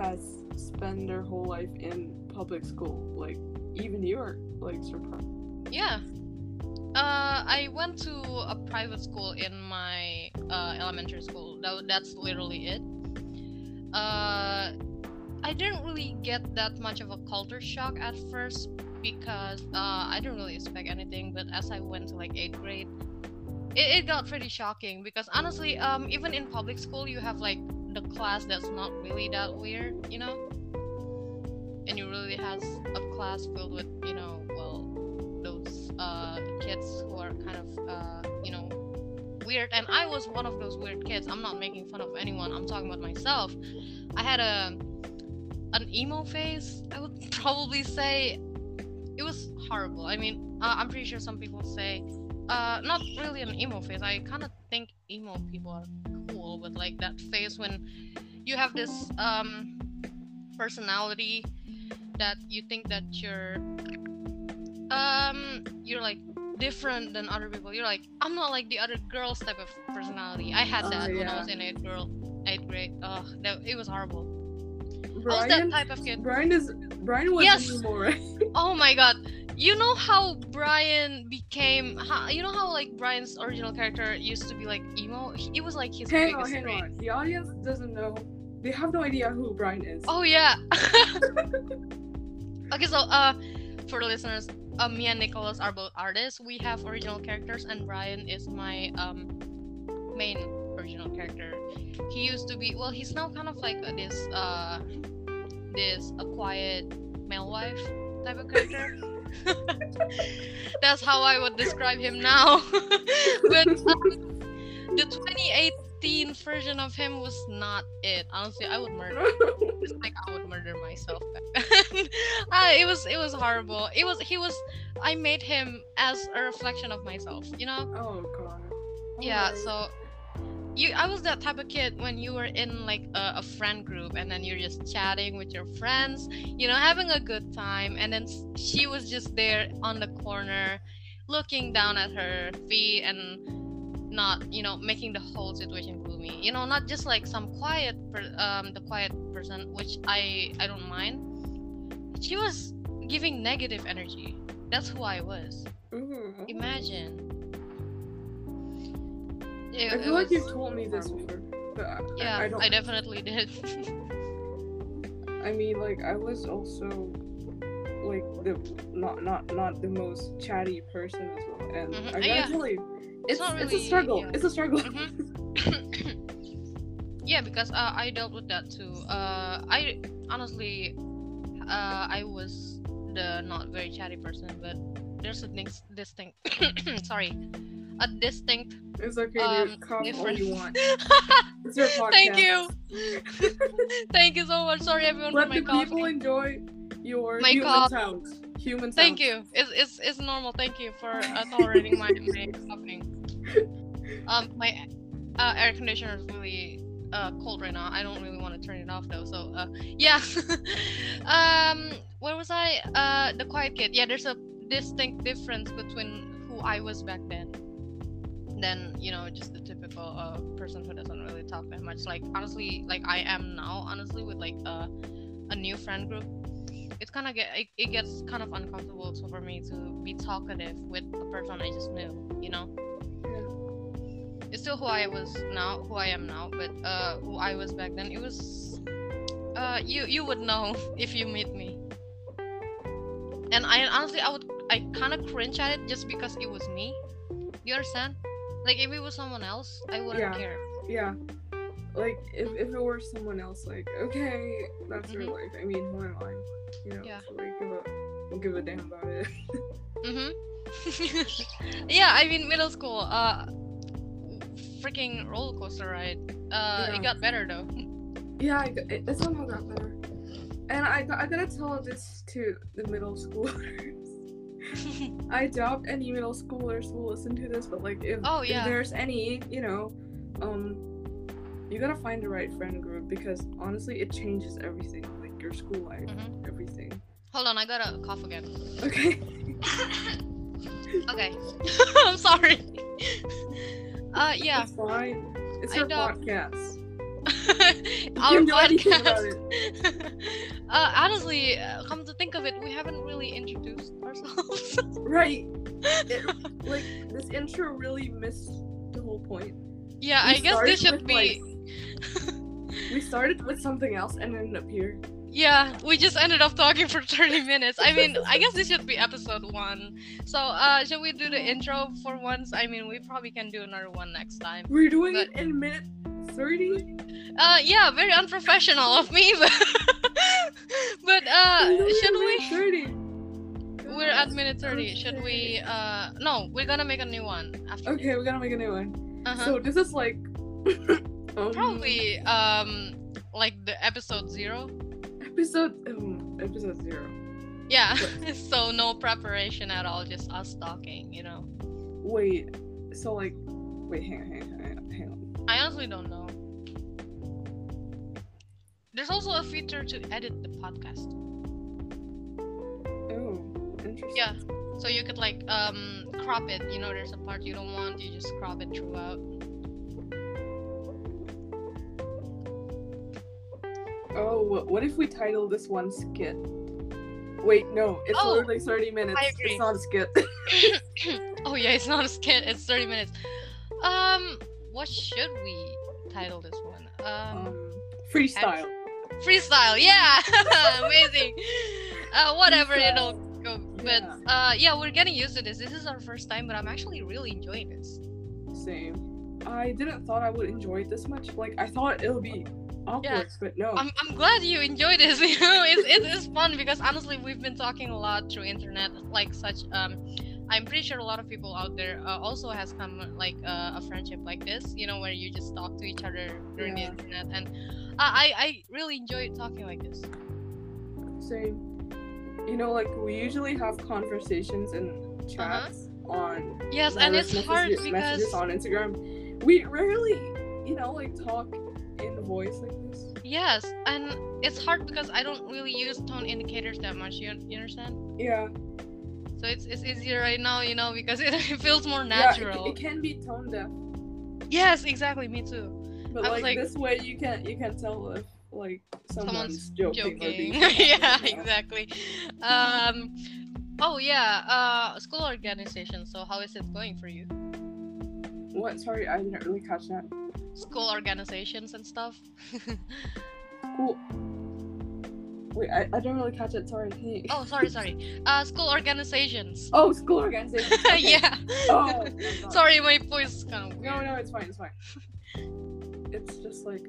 [SPEAKER 1] has spent their whole life in public school, like even you're like surprised.
[SPEAKER 2] Yeah. Uh, I went to a private school in my uh, elementary school. That, that's literally it. Uh, I didn't really get that much of a culture shock at first because uh, I didn't really expect anything. But as I went to like eighth grade, it, it got pretty shocking because honestly, um, even in public school, you have like the class that's not really that weird, you know, and you really has a class filled with you know, well, uh, kids who are kind of uh, you know weird. And i was one of those weird kids. I'm not making fun of anyone. I'm talking about myself. I had a an emo phase i would (laughs) probably say. It was horrible. I mean uh, i'm pretty sure some people say uh not really an emo phase. I kind of think emo people are cool but like that phase when you have this um personality that you think that you're um you're like different than other people you're like i'm not like the other girls type of personality i had
[SPEAKER 1] Oh,
[SPEAKER 2] that when i was in eighth girl eighth grade Ugh, that it was horrible I was that type of kid.
[SPEAKER 1] Brian is Brian was
[SPEAKER 2] Yes. (laughs) Oh my god. You know how Brian became how, you know how like Brian's original character used to be like emo? It was like his
[SPEAKER 1] hang on, hang on. The audience doesn't know. They have no idea who Brian is.
[SPEAKER 2] Oh yeah. (laughs) okay, so uh for the listeners, uh, me and Nicholas are both artists. We have original characters and Brian is my um main original character. He used to be well, he's now kind of like this uh this a quiet male wife type of character. (laughs) That's how I would describe him now. (laughs) but um, the 2018 version of him was not it. Honestly, I would murder. It's (laughs) like I would murder myself (laughs) uh, it was it was horrible. It was he was I made him as a reflection of myself. You know?
[SPEAKER 1] oh god.
[SPEAKER 2] Yeah.
[SPEAKER 1] Alright.
[SPEAKER 2] So you I was that type of kid when you were in like a, a friend group and then you're just chatting with your friends, you know, having a good time, and then she was just there on the corner, looking down at her feet and not you know making the whole situation gloomy you know not just like some quiet per- um the quiet person which i i don't mind she was giving negative energy that's who i was
[SPEAKER 1] Ooh.
[SPEAKER 2] imagine It-
[SPEAKER 1] I feel like you've told me this before, but I,
[SPEAKER 2] yeah
[SPEAKER 1] I,
[SPEAKER 2] i,
[SPEAKER 1] don't.
[SPEAKER 2] definitely did (laughs)
[SPEAKER 1] I mean, like I was also like the not not not the most chatty person as well, and
[SPEAKER 2] Mhm.
[SPEAKER 1] I
[SPEAKER 2] Uh,
[SPEAKER 1] gotta
[SPEAKER 2] yeah.
[SPEAKER 1] It's
[SPEAKER 2] not
[SPEAKER 1] it's a struggle.
[SPEAKER 2] yeah.
[SPEAKER 1] It's a struggle.
[SPEAKER 2] Mhm. (laughs) yeah because uh, i dealt with that too uh i honestly uh i was the not very chatty person but there's a dis- distinct (coughs) sorry a distinct
[SPEAKER 1] It's okay,
[SPEAKER 2] um
[SPEAKER 1] dude. Cough all you want. (laughs) It's your podcast.
[SPEAKER 2] thank you (laughs) thank you so much sorry everyone
[SPEAKER 1] Let
[SPEAKER 2] for my
[SPEAKER 1] the people enjoy your
[SPEAKER 2] My
[SPEAKER 1] human
[SPEAKER 2] cough.
[SPEAKER 1] sounds. Human sounds.
[SPEAKER 2] thank you it's, it's it's normal thank you for uh, tolerating my, my coughing (laughs) um my uh, air conditioner is really uh cold right now. I don't really want to turn it off though so uh yeah. (laughs) Um where was i? Uh the quiet kid. Yeah there's a distinct difference between who i was back then than you know just the typical uh person who doesn't really talk that much. Like honestly like i am now honestly with like uh, a new friend group. It's kind of get it, it gets kind of uncomfortable for me to be talkative with a person i just knew you know it's still who I was now, who I am now, but uh, who I was back then, it was, uh, you you would know (laughs) if you meet me. And I honestly, I would, I kind of cringe at it just because it was me. You understand? Like if it was someone else, I wouldn't
[SPEAKER 1] Yeah.
[SPEAKER 2] care.
[SPEAKER 1] Yeah. Like if, if it were someone else, like okay, that's your
[SPEAKER 2] Mhm.
[SPEAKER 1] life. I mean, who am I? You know,
[SPEAKER 2] Yeah.
[SPEAKER 1] to, like give a don't give a damn about it. (laughs)
[SPEAKER 2] Mhm. (laughs) yeah, I mean middle school. Uh, freaking roller coaster ride. Uh,
[SPEAKER 1] Yeah.
[SPEAKER 2] it got better though.
[SPEAKER 1] yeah, I, it, it somehow got better. And I, I gotta tell this to the middle schoolers. (laughs) I doubt any middle schoolers will listen to this, but like if,
[SPEAKER 2] Oh,
[SPEAKER 1] if there's any, you know, um, you gotta find the right friend group because honestly, it changes everything, like your school life,
[SPEAKER 2] Mhm.
[SPEAKER 1] everything.
[SPEAKER 2] Hold on, I gotta cough again.
[SPEAKER 1] Okay. (laughs)
[SPEAKER 2] okay. (laughs) I'm sorry. Uh, yeah.
[SPEAKER 1] It's fine. It's your podcast. (laughs)
[SPEAKER 2] Our
[SPEAKER 1] can do anything about
[SPEAKER 2] podcast. (laughs) uh, honestly, uh, come to think of it, we haven't really introduced ourselves. (laughs)
[SPEAKER 1] Right. It, like this intro really missed the whole point.
[SPEAKER 2] yeah,
[SPEAKER 1] We
[SPEAKER 2] I guess this should
[SPEAKER 1] with,
[SPEAKER 2] be.
[SPEAKER 1] We started with something else and ended up here.
[SPEAKER 2] Yeah, we just ended up talking for (laughs) 30 minutes. I mean, I guess this should be episode one. So, uh, shall we do the intro for once? I mean, we probably can do another one next time.
[SPEAKER 1] We're doing
[SPEAKER 2] But-
[SPEAKER 1] it in minute thirty.
[SPEAKER 2] Uh, yeah, very unprofessional of me, (laughs) but, but uh, should
[SPEAKER 1] minute
[SPEAKER 2] we?
[SPEAKER 1] Thirty.
[SPEAKER 2] We're at minute 30. Should we? Uh, no, we're gonna make a new one after.
[SPEAKER 1] Okay, we're gonna make a new one.
[SPEAKER 2] Uh-huh.
[SPEAKER 1] So this is like (coughs) um,
[SPEAKER 2] Probably um like the episode zero.
[SPEAKER 1] Episode um, episode zero.
[SPEAKER 2] Yeah. (laughs) so no preparation at all, just us talking. You know.
[SPEAKER 1] Wait, so like, wait, hang on, hang on, hang on, hang on.
[SPEAKER 2] I honestly don't know. There's also a feature to edit the podcast.
[SPEAKER 1] Oh, interesting.
[SPEAKER 2] Yeah. So you could like um crop it. You know, there's a part you don't want, you just crop it throughout.
[SPEAKER 1] Oh, what if we title this one skit? Wait, no, it's
[SPEAKER 2] Oh,
[SPEAKER 1] literally thirty minutes.
[SPEAKER 2] I agree.
[SPEAKER 1] It's not a skit. (laughs) (coughs)
[SPEAKER 2] oh yeah, it's not a skit. It's 30 minutes. Um, what should we title this one? Um,
[SPEAKER 1] um, freestyle.
[SPEAKER 2] freestyle. Yeah, (laughs) amazing. Uh, whatever it'll go. But
[SPEAKER 1] Yeah.
[SPEAKER 2] uh, yeah, we're getting used to this. This is our first time, but I'm actually really enjoying this.
[SPEAKER 1] Same. I didn't thought I would enjoy it this much. Like I thought it'll be awkward,
[SPEAKER 2] Yeah.
[SPEAKER 1] but no.
[SPEAKER 2] I'm, I'm glad you enjoy this. (laughs) You know, it's, it's it's fun because honestly, we've been talking a lot through internet, like such. Um, I'm pretty sure a lot of people out there uh, also has come like uh, a friendship like this. You know, where you just talk to each other during
[SPEAKER 1] Yeah.
[SPEAKER 2] the internet, and I I really enjoy talking like this.
[SPEAKER 1] Same. You know, like we usually have conversations and chats on
[SPEAKER 2] Yes, Uh-huh. and it's hard
[SPEAKER 1] messages,
[SPEAKER 2] because
[SPEAKER 1] messages on Instagram. We rarely, you know, like talk in voice like this.
[SPEAKER 2] yes, and it's hard because I don't really use tone indicators that much. You, you understand?
[SPEAKER 1] Yeah.
[SPEAKER 2] So it's it's easier right now, you know, because it, (laughs) it feels more
[SPEAKER 1] Yeah, it,
[SPEAKER 2] natural.
[SPEAKER 1] it can be tone deaf,
[SPEAKER 2] yes, exactly. Me too.
[SPEAKER 1] but like,
[SPEAKER 2] like-
[SPEAKER 1] this way you can you can tell if like someone's,
[SPEAKER 2] Someone's
[SPEAKER 1] joking,
[SPEAKER 2] joking. (laughs) yeah, exactly. Um, oh yeah, uh, school organization. So how is it going for you?
[SPEAKER 1] What? Sorry, I didn't really catch that.
[SPEAKER 2] School organizations and stuff.
[SPEAKER 1] Cool. Wait, I, I don't really catch it. Sorry. Can you...
[SPEAKER 2] oh, sorry, sorry. Uh, school organizations. (laughs)
[SPEAKER 1] Oh, school organization. (laughs) Okay.
[SPEAKER 2] yeah.
[SPEAKER 1] Oh, (laughs) my
[SPEAKER 2] sorry, my voice is kind of weird.
[SPEAKER 1] No, no, it's fine. It's fine. it's just like,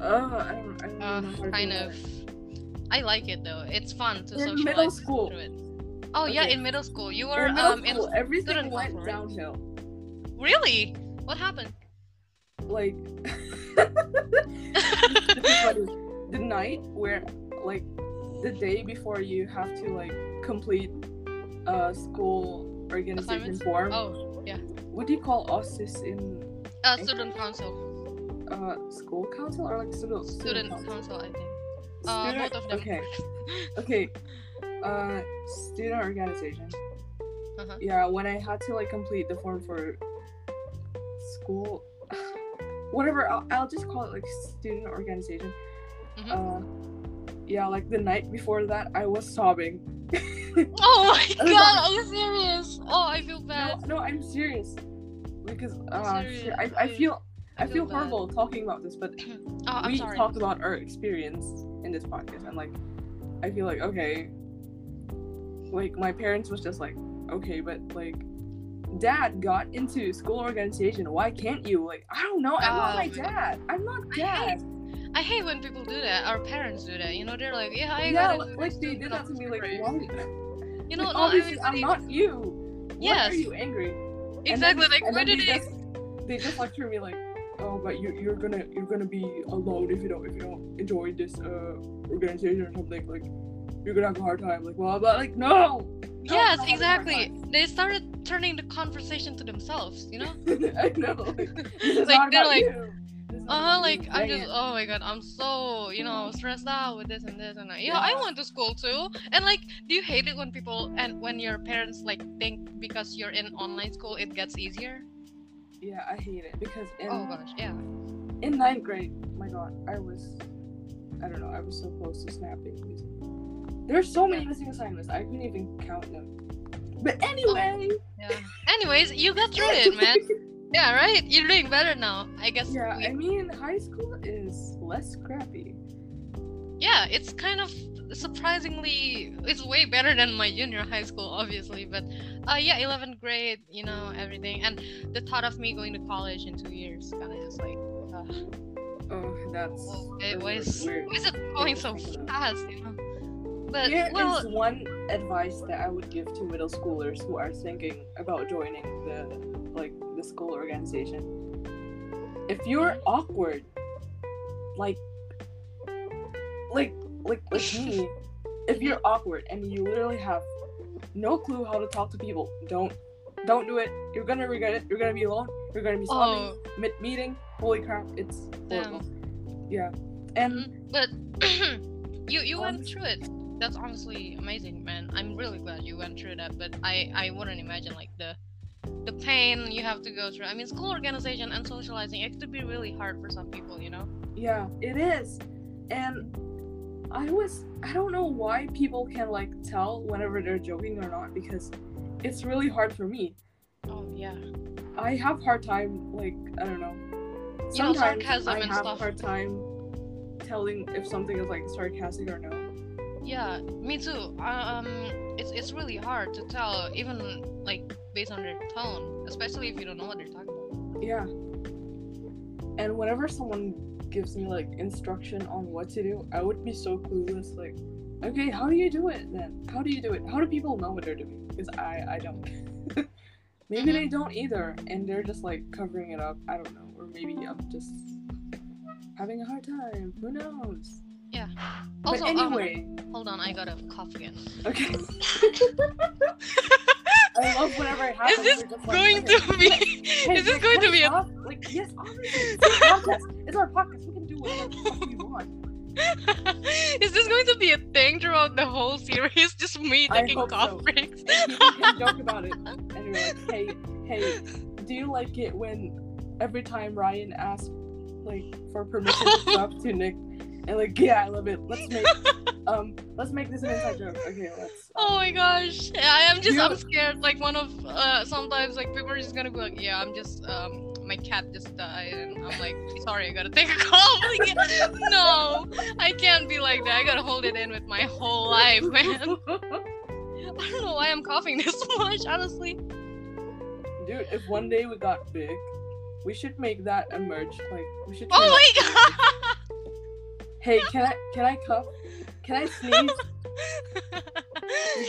[SPEAKER 1] uh, I don't, I don't
[SPEAKER 2] Uh,
[SPEAKER 1] know how to
[SPEAKER 2] kind
[SPEAKER 1] feel
[SPEAKER 2] of.
[SPEAKER 1] it.
[SPEAKER 2] I like it though. It's fun to
[SPEAKER 1] In
[SPEAKER 2] socialize
[SPEAKER 1] middle school.
[SPEAKER 2] through it. Oh yeah, in middle school. You were
[SPEAKER 1] In middle
[SPEAKER 2] um in
[SPEAKER 1] everything
[SPEAKER 2] student
[SPEAKER 1] went
[SPEAKER 2] council, right?
[SPEAKER 1] downhill.
[SPEAKER 2] Really? What happened?
[SPEAKER 1] Like, this is funny. the night where, like, the day before you have to like complete a school organization
[SPEAKER 2] Assignments?
[SPEAKER 1] form.
[SPEAKER 2] Oh, yeah.
[SPEAKER 1] What do you call OSIS in
[SPEAKER 2] Uh, student council.
[SPEAKER 1] uh school council or like student
[SPEAKER 2] Student
[SPEAKER 1] council?
[SPEAKER 2] council, I think. Uh,
[SPEAKER 1] Student-
[SPEAKER 2] both of them.
[SPEAKER 1] Okay. (laughs) Okay. Uh, student organization.
[SPEAKER 2] Uh-huh.
[SPEAKER 1] Yeah, when I had to like complete the form for school, (laughs) whatever, I'll, I'll just call it like student organization.
[SPEAKER 2] Mhm.
[SPEAKER 1] Uh, yeah, like the night before that, I was sobbing. (laughs)
[SPEAKER 2] Oh my god,
[SPEAKER 1] like-
[SPEAKER 2] are you serious? Oh, I feel bad.
[SPEAKER 1] no, I'm serious. Because uh,
[SPEAKER 2] serious,
[SPEAKER 1] shit, I, I
[SPEAKER 2] I-
[SPEAKER 1] feel I feel horrible talking about this, but (clears throat)
[SPEAKER 2] Oh,
[SPEAKER 1] we
[SPEAKER 2] sorry.
[SPEAKER 1] talk about our experience in this podcast, and like, I feel like okay, like my parents was just like, okay, but like, dad got into school organization. Why can't you? Like, I don't know. I'm not
[SPEAKER 2] Oh
[SPEAKER 1] my dad. I'm not
[SPEAKER 2] I
[SPEAKER 1] dad.
[SPEAKER 2] I hate when people do that. Our parents do that. You know, they're like, yeah, I
[SPEAKER 1] Yeah,
[SPEAKER 2] got
[SPEAKER 1] like they did that to me. Like, why?
[SPEAKER 2] You know,
[SPEAKER 1] Like,
[SPEAKER 2] no,
[SPEAKER 1] obviously,
[SPEAKER 2] I
[SPEAKER 1] I'm not you.
[SPEAKER 2] Yes.
[SPEAKER 1] Why are you angry?
[SPEAKER 2] Exactly.
[SPEAKER 1] then-
[SPEAKER 2] like, why did
[SPEAKER 1] they just, they just lecture me like, oh, but you you're gonna you're gonna be alone if you don't if you don't enjoy this uh organization or something. Like, you're gonna have a hard time. Like, well, but like, No,
[SPEAKER 2] yes,
[SPEAKER 1] I'm having a hard
[SPEAKER 2] exactly. They started turning the conversation to themselves. You know. (laughs)
[SPEAKER 1] I know. (laughs) Like,
[SPEAKER 2] Like, they're like,
[SPEAKER 1] you.
[SPEAKER 2] Uh huh. Like. I'm just. Oh my god. I'm so you know stressed out with this and this and that. Yeah, I went to school too. And like, do you hate it when people and when your parents like think because you're in online school it gets easier?
[SPEAKER 1] Yeah, I hate it because in
[SPEAKER 2] Oh gosh. Yeah.
[SPEAKER 1] in ninth grade, my god, I was, I don't know, I was so close to snapping. There's so many missing assignments. I couldn't even count them. But anyway,
[SPEAKER 2] Yeah. Anyways, you got through it, (laughs) man. Yeah. Right. You're doing better now. I guess.
[SPEAKER 1] yeah,
[SPEAKER 2] we-
[SPEAKER 1] I mean, high school is less crappy.
[SPEAKER 2] yeah it's kind of surprisingly it's way better than my junior high school obviously but uh yeah 11th grade you know everything and the thought of me going to college in two years kind of just like uh,
[SPEAKER 1] Oh, that's.
[SPEAKER 2] it was why is it going so
[SPEAKER 1] Think of that.
[SPEAKER 2] fast you know but
[SPEAKER 1] Here is
[SPEAKER 2] well
[SPEAKER 1] one advice that I would give to middle schoolers who are thinking about joining the like the school organization. If you're awkward, like like like like me, (laughs) if you're awkward and you literally have no clue how to talk to people, don't don't do it. You're gonna regret it. You're gonna be alone. You're gonna be sobbing
[SPEAKER 2] oh
[SPEAKER 1] mid meeting. Holy crap! It's
[SPEAKER 2] Damn.
[SPEAKER 1] horrible. Yeah, and
[SPEAKER 2] mhm, but (clears throat) you you went through it that's honestly amazing man i'm really glad you went through that but i i wouldn't imagine like the the pain you have to go through i mean school organization and socializing it could be really hard for some people you know
[SPEAKER 1] Yeah, it is. And I was I don't know why people can like tell whenever they're joking or not because it's really hard for me.
[SPEAKER 2] oh yeah
[SPEAKER 1] I have hard time like I don't know.
[SPEAKER 2] You know,
[SPEAKER 1] Sometimes
[SPEAKER 2] sarcasm
[SPEAKER 1] I
[SPEAKER 2] and
[SPEAKER 1] have
[SPEAKER 2] stuff.
[SPEAKER 1] hard time telling if something is like sarcastic or no.
[SPEAKER 2] Yeah, me too. Um, it's it's really hard to tell, even like based on their tone, especially if you don't know what they're talking about.
[SPEAKER 1] Yeah. And whenever someone gives me like instruction on what to do, I would be so clueless. Like, okay, how do you do it then? How do you do it? How do people know what they're doing? Because I I don't. (laughs) maybe they don't either, and they're just like covering it up. I don't know, or maybe I'm just having a hard time. Who knows? (sighs)
[SPEAKER 2] Also,
[SPEAKER 1] but
[SPEAKER 2] um, hold on, I gotta cough again.
[SPEAKER 1] okay. (laughs) (laughs) I love whenever it happens.
[SPEAKER 2] Is this
[SPEAKER 1] like,
[SPEAKER 2] going
[SPEAKER 1] okay,
[SPEAKER 2] to be? (laughs)
[SPEAKER 1] Hey,
[SPEAKER 2] is this going to be a?
[SPEAKER 1] like yes, obviously. It's our podcast. It's our podcast. We can do whatever the fuck we want.
[SPEAKER 2] is this going to be a thing throughout the whole series? Just me taking cough
[SPEAKER 1] so.
[SPEAKER 2] breaks.
[SPEAKER 1] And people can joke about it, you're like, hey, hey, do you like it when every time Ryan asks like for permission to talk to Nick, and like, yeah, I love it. Let's make (laughs) um, let's make this an inside joke. Okay, let's.
[SPEAKER 2] Oh my gosh. I am just
[SPEAKER 1] You-
[SPEAKER 2] I'm scared. Like one of uh sometimes like people are just gonna be like, Yeah, I'm just um my cat just died and I'm like, sorry, I gotta take a call. (laughs) Like, no, I can't be like that. I gotta hold it in with my whole life, man. (laughs) I don't know why I'm coughing this much, honestly.
[SPEAKER 1] Dude, if one day we got big, we should make that a merch. Like, we should.
[SPEAKER 2] Oh my god!
[SPEAKER 1] Hey, can I can I cough? Can I sneeze?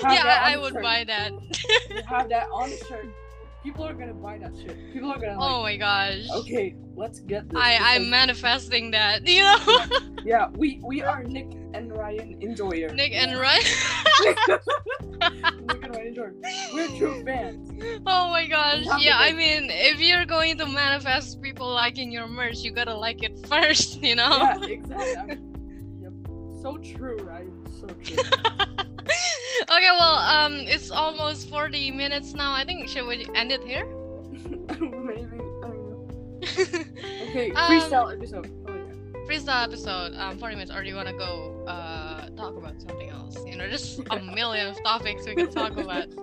[SPEAKER 2] yeah, I, would
[SPEAKER 1] shirt.
[SPEAKER 2] buy that.
[SPEAKER 1] we have that on the shirt. People are gonna buy that shit. People are gonna oh like.
[SPEAKER 2] oh my gosh.
[SPEAKER 1] Okay, let's get this.
[SPEAKER 2] I, I'm manifesting that, (laughs) you know?
[SPEAKER 1] Yeah, we we are Nick and Ryan enjoyer.
[SPEAKER 2] Nick and Ryan.
[SPEAKER 1] Nick and Ryan. We're true fans.
[SPEAKER 2] Oh my gosh. Yeah. I mean, if you're going to manifest people liking your merch, you gotta like it (laughs) first, you know?
[SPEAKER 1] Yeah, exactly. Yep. So true, Ryan. So true. (laughs)
[SPEAKER 2] okay, well, um, it's almost 40 minutes now. I think, should we end it here? (laughs)
[SPEAKER 1] Maybe. I don't know. Okay,
[SPEAKER 2] Um,
[SPEAKER 1] freestyle episode. Oh yeah.
[SPEAKER 2] Freestyle episode, um, 40 minutes, or do you wanna go, uh, talk about something else? You know, just a million of topics we can talk about. (laughs)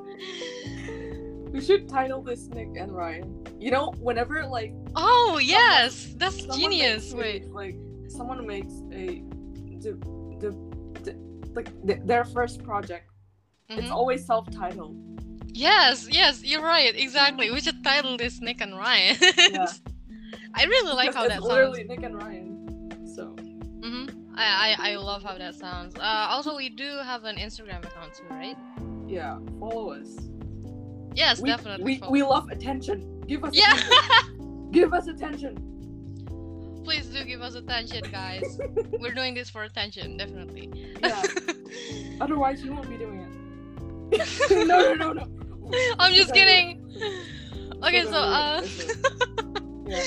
[SPEAKER 1] We should title this Nick and Ryan. You know, whenever like
[SPEAKER 2] Oh, yes! That's genius!
[SPEAKER 1] a-
[SPEAKER 2] Wait.
[SPEAKER 1] like someone makes a the the, the like th- their first project, it's
[SPEAKER 2] Mhm.
[SPEAKER 1] always self-titled.
[SPEAKER 2] Yes, yes, you're right. Exactly. We should title this Nick and Ryan. (laughs)
[SPEAKER 1] Yeah.
[SPEAKER 2] I really like
[SPEAKER 1] Because
[SPEAKER 2] how
[SPEAKER 1] it's
[SPEAKER 2] that sounds.
[SPEAKER 1] literally Nick and Ryan.
[SPEAKER 2] I, I I love how that sounds. Uh, also, we do have an Instagram account too, right?
[SPEAKER 1] yeah, follow us.
[SPEAKER 2] Yes,
[SPEAKER 1] we,
[SPEAKER 2] definitely.
[SPEAKER 1] We,
[SPEAKER 2] follow.
[SPEAKER 1] we love attention. Give us
[SPEAKER 2] yeah.
[SPEAKER 1] attention. (laughs) Give us attention.
[SPEAKER 2] Please do give us attention, guys. (laughs) We're doing this for attention, definitely.
[SPEAKER 1] Yeah. (laughs) Otherwise, you won't be doing it. no, no, no, no.
[SPEAKER 2] I'm just kidding. Okay,
[SPEAKER 1] Okay,
[SPEAKER 2] so uh,
[SPEAKER 1] Yeah.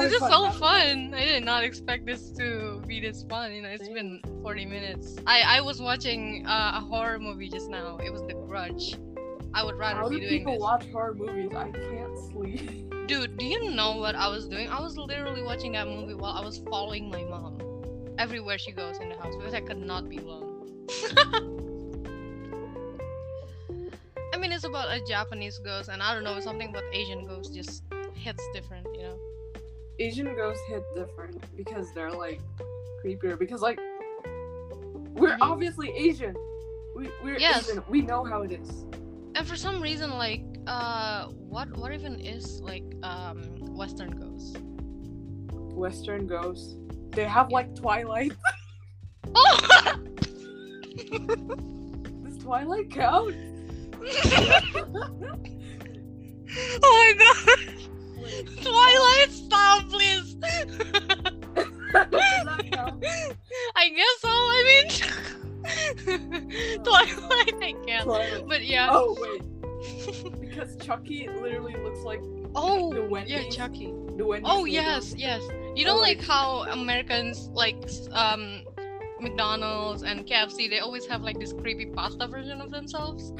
[SPEAKER 2] This is
[SPEAKER 1] fun,
[SPEAKER 2] so fun. I did not expect this to be this fun. You know, it's been 40 minutes. I I was watching uh, a horror movie just now. It was The Grudge. I would rather
[SPEAKER 1] How
[SPEAKER 2] be
[SPEAKER 1] do
[SPEAKER 2] doing
[SPEAKER 1] people
[SPEAKER 2] this.
[SPEAKER 1] watch horror movies? I can't sleep. (laughs)
[SPEAKER 2] Dude, do you know what I was doing? I was literally watching that movie while I was following my mom everywhere she goes in the house because I could not be alone. (laughs) I mean, it's about a Japanese ghost, and I don't know, something about Asian ghosts just hits different, you know?
[SPEAKER 1] Asian ghosts hit different because they're like creepier. Because like we're
[SPEAKER 2] Mhm.
[SPEAKER 1] obviously Asian. We we're
[SPEAKER 2] Yes.
[SPEAKER 1] Asian. We know how it is.
[SPEAKER 2] And for some reason, like, uh, what what even is like um Western ghosts?
[SPEAKER 1] Western ghosts. They have like Twilight.
[SPEAKER 2] Oh! (laughs)
[SPEAKER 1] Does Twilight count? (laughs) (laughs)
[SPEAKER 2] oh my god! Twilight, stop, please.
[SPEAKER 1] does that count?
[SPEAKER 2] I guess so. I mean, Twilight. I can't.
[SPEAKER 1] Twilight.
[SPEAKER 2] But yeah.
[SPEAKER 1] Oh wait. Because Chucky literally looks like
[SPEAKER 2] Oh,
[SPEAKER 1] the
[SPEAKER 2] yeah, Chucky.
[SPEAKER 1] the Wendy's.
[SPEAKER 2] Oh
[SPEAKER 1] logo.
[SPEAKER 2] yes, yes. You know,
[SPEAKER 1] Or,
[SPEAKER 2] like
[SPEAKER 1] like-
[SPEAKER 2] how Americans like um McDonald's and KFC, they always have like this creepy pasta version of themselves.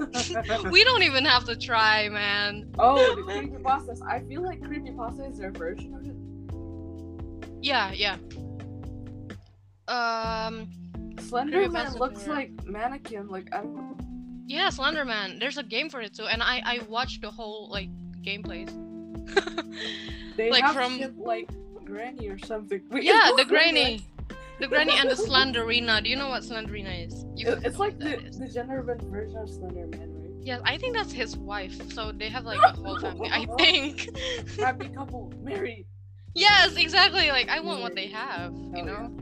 [SPEAKER 2] (laughs) we don't even have to try, man.
[SPEAKER 1] oh, the creepypastas. I feel like creepy pasta is their version of it.
[SPEAKER 2] Yeah, yeah. Um,
[SPEAKER 1] Slender
[SPEAKER 2] Creepypasta
[SPEAKER 1] Man looks like mannequin. Like I don't know.
[SPEAKER 2] yeah, Slenderman. There's a game for it too, and I I watched the whole like gameplays. (laughs)
[SPEAKER 1] They
[SPEAKER 2] Like
[SPEAKER 1] have
[SPEAKER 2] from-
[SPEAKER 1] shit like Granny or something. Wait, (laughs)
[SPEAKER 2] yeah, the granny, the granny and the Slenderina. Do you know what Slenderina is?
[SPEAKER 1] It's like the, the gender version of Slender Man, right?
[SPEAKER 2] Yeah, I think that's his wife. So they have like a whole family. I (laughs) think.
[SPEAKER 1] Happy couple, married.
[SPEAKER 2] Yes, exactly. Like I want what they have, you
[SPEAKER 1] Oh,
[SPEAKER 2] know.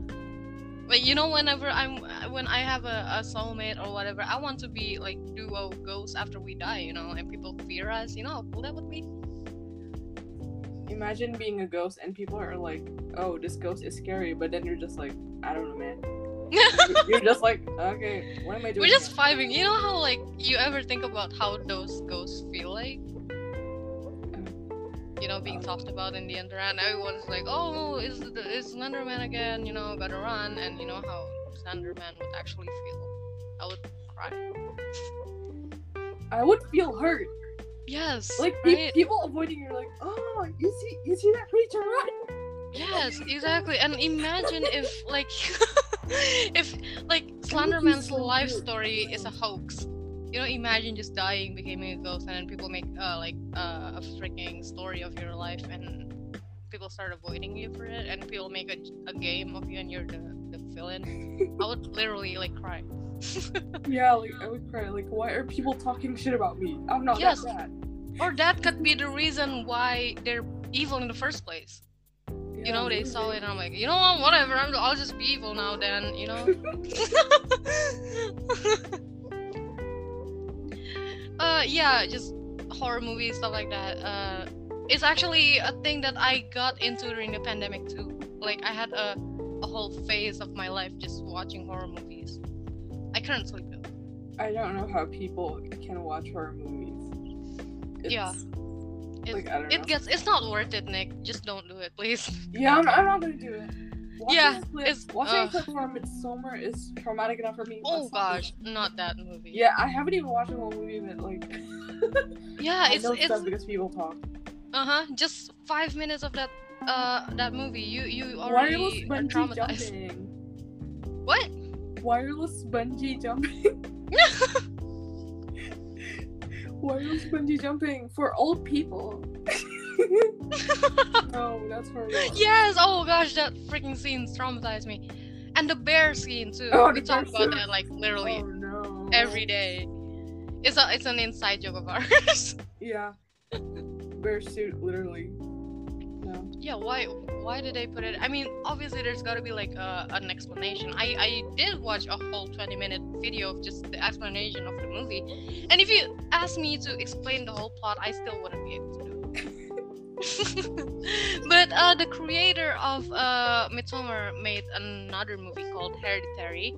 [SPEAKER 2] But you know, whenever I'm when I have a, a soulmate or whatever, I want to be like duo ghosts after we die, you know, and people fear us. You know how cool that would be.
[SPEAKER 1] Imagine being a ghost and people are like, "Oh, this ghost is scary," but then you're just like, "I don't know, man." (laughs) You're- just like, "Okay, what am I doing?"
[SPEAKER 2] We're just
[SPEAKER 1] here?"
[SPEAKER 2] vibing. You know how like you ever think about how those ghosts feel like? You know, being um. talked about in the internet. and Everyone's like, "Oh, is the is Slenderman again?" You know, better run. And you know how Slenderman would actually feel. I would cry.
[SPEAKER 1] I would feel hurt.
[SPEAKER 2] Yes.
[SPEAKER 1] Like
[SPEAKER 2] right?
[SPEAKER 1] people avoiding. You're like, "Oh, you see, you see that creature run?"
[SPEAKER 2] Yes, exactly. And imagine if like (laughs) if like Slenderman's life story is a hoax. You know, imagine just dying, becoming a ghost, and then people make uh, like uh, a freaking story of your life, and people start avoiding you for it, and people make a, a game of you, and you're the, the villain. I would literally like cry. (laughs)
[SPEAKER 1] Yeah, like I would cry. Like, why are people talking shit about me? I'm not
[SPEAKER 2] Yes.
[SPEAKER 1] that bad.
[SPEAKER 2] Or that could be the reason why they're evil in the first place. you
[SPEAKER 1] Yeah,
[SPEAKER 2] know, they
[SPEAKER 1] maybe.
[SPEAKER 2] saw it, and I'm like, you know what, whatever, I'm, I'll just be evil now then, you know? (laughs) uh, yeah, just horror movies, stuff like that. Uh, it's actually a thing that I got into during the pandemic too. Like, I had a, a whole phase of my life just watching horror movies. I couldn't sleep.
[SPEAKER 1] I don't know how people can watch horror movies. It's,
[SPEAKER 2] Yeah. It,
[SPEAKER 1] Like,
[SPEAKER 2] it gets, it's not worth it, Nick. Just don't do it, please.
[SPEAKER 1] Yeah, I'm, I'm not gonna do it. Watching
[SPEAKER 2] Yeah,
[SPEAKER 1] a clip,
[SPEAKER 2] it's-
[SPEAKER 1] watching a
[SPEAKER 2] ugh.
[SPEAKER 1] clip from Midsommar is traumatic enough for me.
[SPEAKER 2] Oh gosh, not that movie.
[SPEAKER 1] Yeah, I haven't even watched the whole movie, but like, (laughs)
[SPEAKER 2] Yeah,
[SPEAKER 1] I
[SPEAKER 2] it's
[SPEAKER 1] know
[SPEAKER 2] it's
[SPEAKER 1] because people talk.
[SPEAKER 2] Uh huh. Just five minutes of that uh that movie. You you already are
[SPEAKER 1] bungee
[SPEAKER 2] traumatized.
[SPEAKER 1] jumping.
[SPEAKER 2] What?
[SPEAKER 1] Wireless bungee jumping. (laughs) Wireless bungee jumping for old people. no, (laughs) oh, that's for
[SPEAKER 2] yes. Oh gosh, that freaking scene traumatized me. And the bear scene too.
[SPEAKER 1] Oh,
[SPEAKER 2] we talk about that like literally
[SPEAKER 1] Oh no.
[SPEAKER 2] every day. It's a it's an inside joke of ours.
[SPEAKER 1] Yeah. Bear suit, literally. No.
[SPEAKER 2] yeah. Why why did they put it? I mean, obviously there's got to be like a, an explanation. I I did watch a whole 20 minute video of just the explanation of the movie, and if you ask me to explain the whole plot, I still wouldn't be able to do it. (laughs) but uh, the creator of uh, Midsommar made another movie called Hereditary.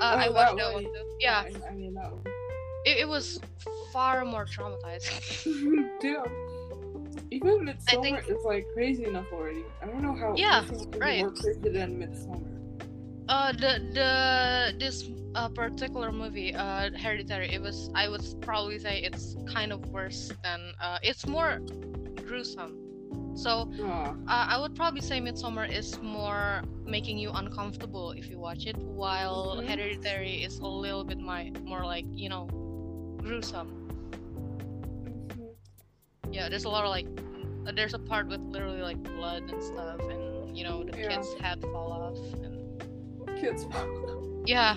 [SPEAKER 2] Uh, I
[SPEAKER 1] Oh,
[SPEAKER 2] watched
[SPEAKER 1] that
[SPEAKER 2] one too. Yeah,
[SPEAKER 1] I, I mean that one.
[SPEAKER 2] it, it was far more traumatizing. (laughs)
[SPEAKER 1] yeah. Even Midsommar
[SPEAKER 2] think-
[SPEAKER 1] is like crazy enough already. I don't know how.
[SPEAKER 2] Yeah,
[SPEAKER 1] this can be
[SPEAKER 2] right.
[SPEAKER 1] More crazy than Midsommar.
[SPEAKER 2] uh the the this uh, particular movie uh hereditary it was i would probably say it's kind of worse than uh it's more gruesome so
[SPEAKER 1] Ah,
[SPEAKER 2] uh, i would probably say midsommar is more making you uncomfortable if you watch it while
[SPEAKER 1] Mhm.
[SPEAKER 2] hereditary is a little bit my more like you know gruesome. Yeah there's a lot of like uh, there's a part with literally like blood and stuff and you know the
[SPEAKER 1] Yeah.
[SPEAKER 2] kid's head fall off and
[SPEAKER 1] kids. Fall off.
[SPEAKER 2] Yeah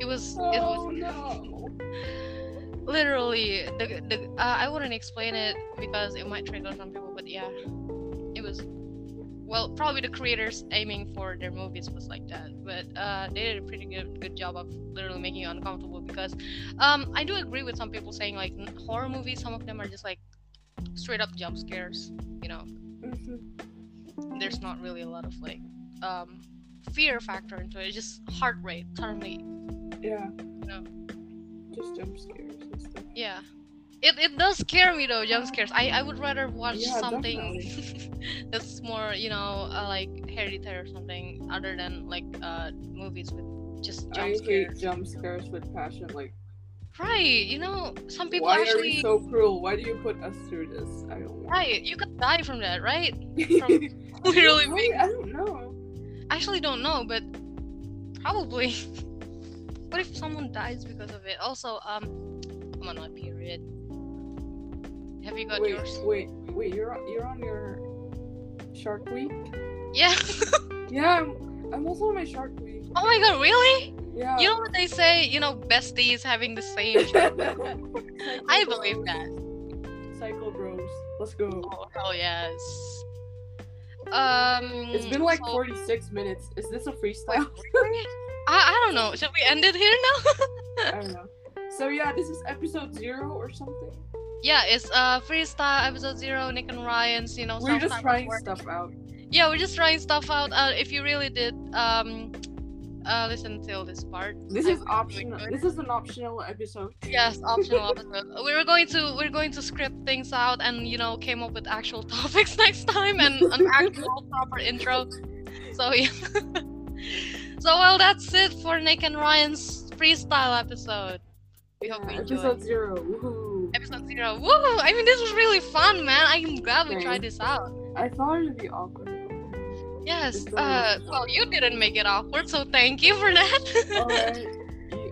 [SPEAKER 2] it was it was
[SPEAKER 1] Oh no. (laughs)
[SPEAKER 2] literally the, the uh, i wouldn't explain it because it might trigger some people but yeah it was well probably the creators aiming for their movies was like that but uh, they did a pretty good good job of literally making you uncomfortable because um i do agree with some people saying like n- horror movies some of them are just like straight up jump scares you know
[SPEAKER 1] Mhm.
[SPEAKER 2] there's not really a lot of like um fear factor into it it's just heart rate suddenly
[SPEAKER 1] Yeah.
[SPEAKER 2] you know
[SPEAKER 1] Just jump scares and stuff.
[SPEAKER 2] Yeah. It, it does scare me though, jump scares. I, I would rather watch
[SPEAKER 1] Yeah,
[SPEAKER 2] something (laughs) that's more, you know, uh, like hereditary or something other than like uh movies with just
[SPEAKER 1] I
[SPEAKER 2] jump
[SPEAKER 1] hate
[SPEAKER 2] scares.
[SPEAKER 1] jump scares with passion. Like,
[SPEAKER 2] Right, you know, some people
[SPEAKER 1] why are
[SPEAKER 2] actually
[SPEAKER 1] you so cruel? Why do you put us through this? I don't.
[SPEAKER 2] Right, you could die from that, right? (laughs)
[SPEAKER 1] I
[SPEAKER 2] Literally being
[SPEAKER 1] I don't know.
[SPEAKER 2] I actually don't know, but probably. (laughs) what if someone dies because of it? Also, um I'm on my period. Have you got
[SPEAKER 1] Wait,
[SPEAKER 2] yours?
[SPEAKER 1] wait, wait. You're on, you're on your Shark Week.
[SPEAKER 2] Yeah. (laughs)
[SPEAKER 1] Yeah, I'm, I'm also on my Shark Week.
[SPEAKER 2] oh my god, really?
[SPEAKER 1] Yeah.
[SPEAKER 2] You know what they say, you know, besties having the same (laughs) I believe that.
[SPEAKER 1] Cycle Bros. Let's go.
[SPEAKER 2] Oh hell yes. Um
[SPEAKER 1] It's been like
[SPEAKER 2] so-
[SPEAKER 1] 46 minutes. Is this a freestyle?
[SPEAKER 2] I, I don't know. Should we end it here now? (laughs)
[SPEAKER 1] I don't know. So yeah, this is episode zero or something.
[SPEAKER 2] yeah, it's uh freestyle episode zero, Nick and Ryan's, you know,
[SPEAKER 1] We're just trying stuff out.
[SPEAKER 2] Yeah, we're just trying stuff out. Uh if you really did um uh listen till this part.
[SPEAKER 1] This
[SPEAKER 2] I
[SPEAKER 1] is optional. This is an optional episode.
[SPEAKER 2] Yes, optional (laughs) episode. We were going to we're going to script things out and you know came up with actual (laughs) topics next time and an (laughs) actual proper intro. So yeah. so well, that's it for Nick and Ryan's freestyle episode. We hope we
[SPEAKER 1] Yeah,
[SPEAKER 2] enjoy.
[SPEAKER 1] episode zero. Woohoo.
[SPEAKER 2] Episode zero. Woo! I mean, this was really fun, man. I'm glad we tried this out.
[SPEAKER 1] I thought it'd be awkward.
[SPEAKER 2] Yes. Uh, well, you didn't make it awkward, so thank you for that.
[SPEAKER 1] Alright. (laughs)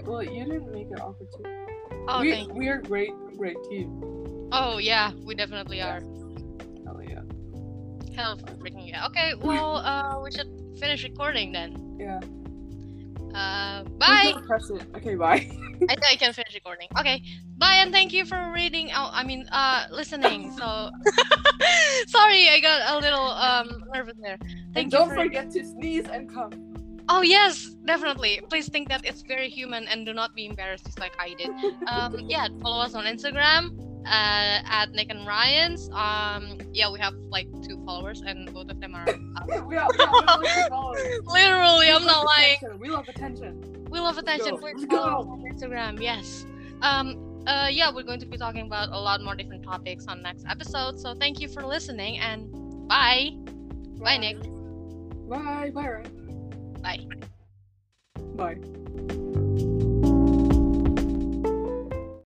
[SPEAKER 1] Well, you didn't make it awkward too.
[SPEAKER 2] oh,
[SPEAKER 1] we, we are great, great team.
[SPEAKER 2] Oh yeah, we definitely are.
[SPEAKER 1] Oh yeah.
[SPEAKER 2] Hell freaking yeah. Okay, well, uh, we should finish recording then.
[SPEAKER 1] Yeah.
[SPEAKER 2] Uh, bye.
[SPEAKER 1] Press it. Okay, bye. (laughs)
[SPEAKER 2] I think I can finish recording. Okay, bye, and thank you for reading out. I mean, uh, listening. (laughs) So, (laughs) sorry, I got a little um nervous there. Thank
[SPEAKER 1] and
[SPEAKER 2] you
[SPEAKER 1] don't
[SPEAKER 2] for.
[SPEAKER 1] forget to sneeze and cough.
[SPEAKER 2] Oh yes, definitely. Please think that it's very human and do not be embarrassed just like I did. Um, yeah, follow us on Instagram uh, at Nick and Ryan's. Um, yeah, we have like two followers, and both of them are. (laughs)
[SPEAKER 1] We are, we are literally
[SPEAKER 2] literally, I'm not lying.
[SPEAKER 1] We love attention.
[SPEAKER 2] We love attention.
[SPEAKER 1] go. Go.
[SPEAKER 2] us on Instagram. Yes. Um. Uh. Yeah, we're going to be talking about a lot more different topics on next episode. So thank you for listening and bye. Bye, Nick.
[SPEAKER 1] Bye. Bye, Ryan.
[SPEAKER 2] Bye.
[SPEAKER 1] Bye.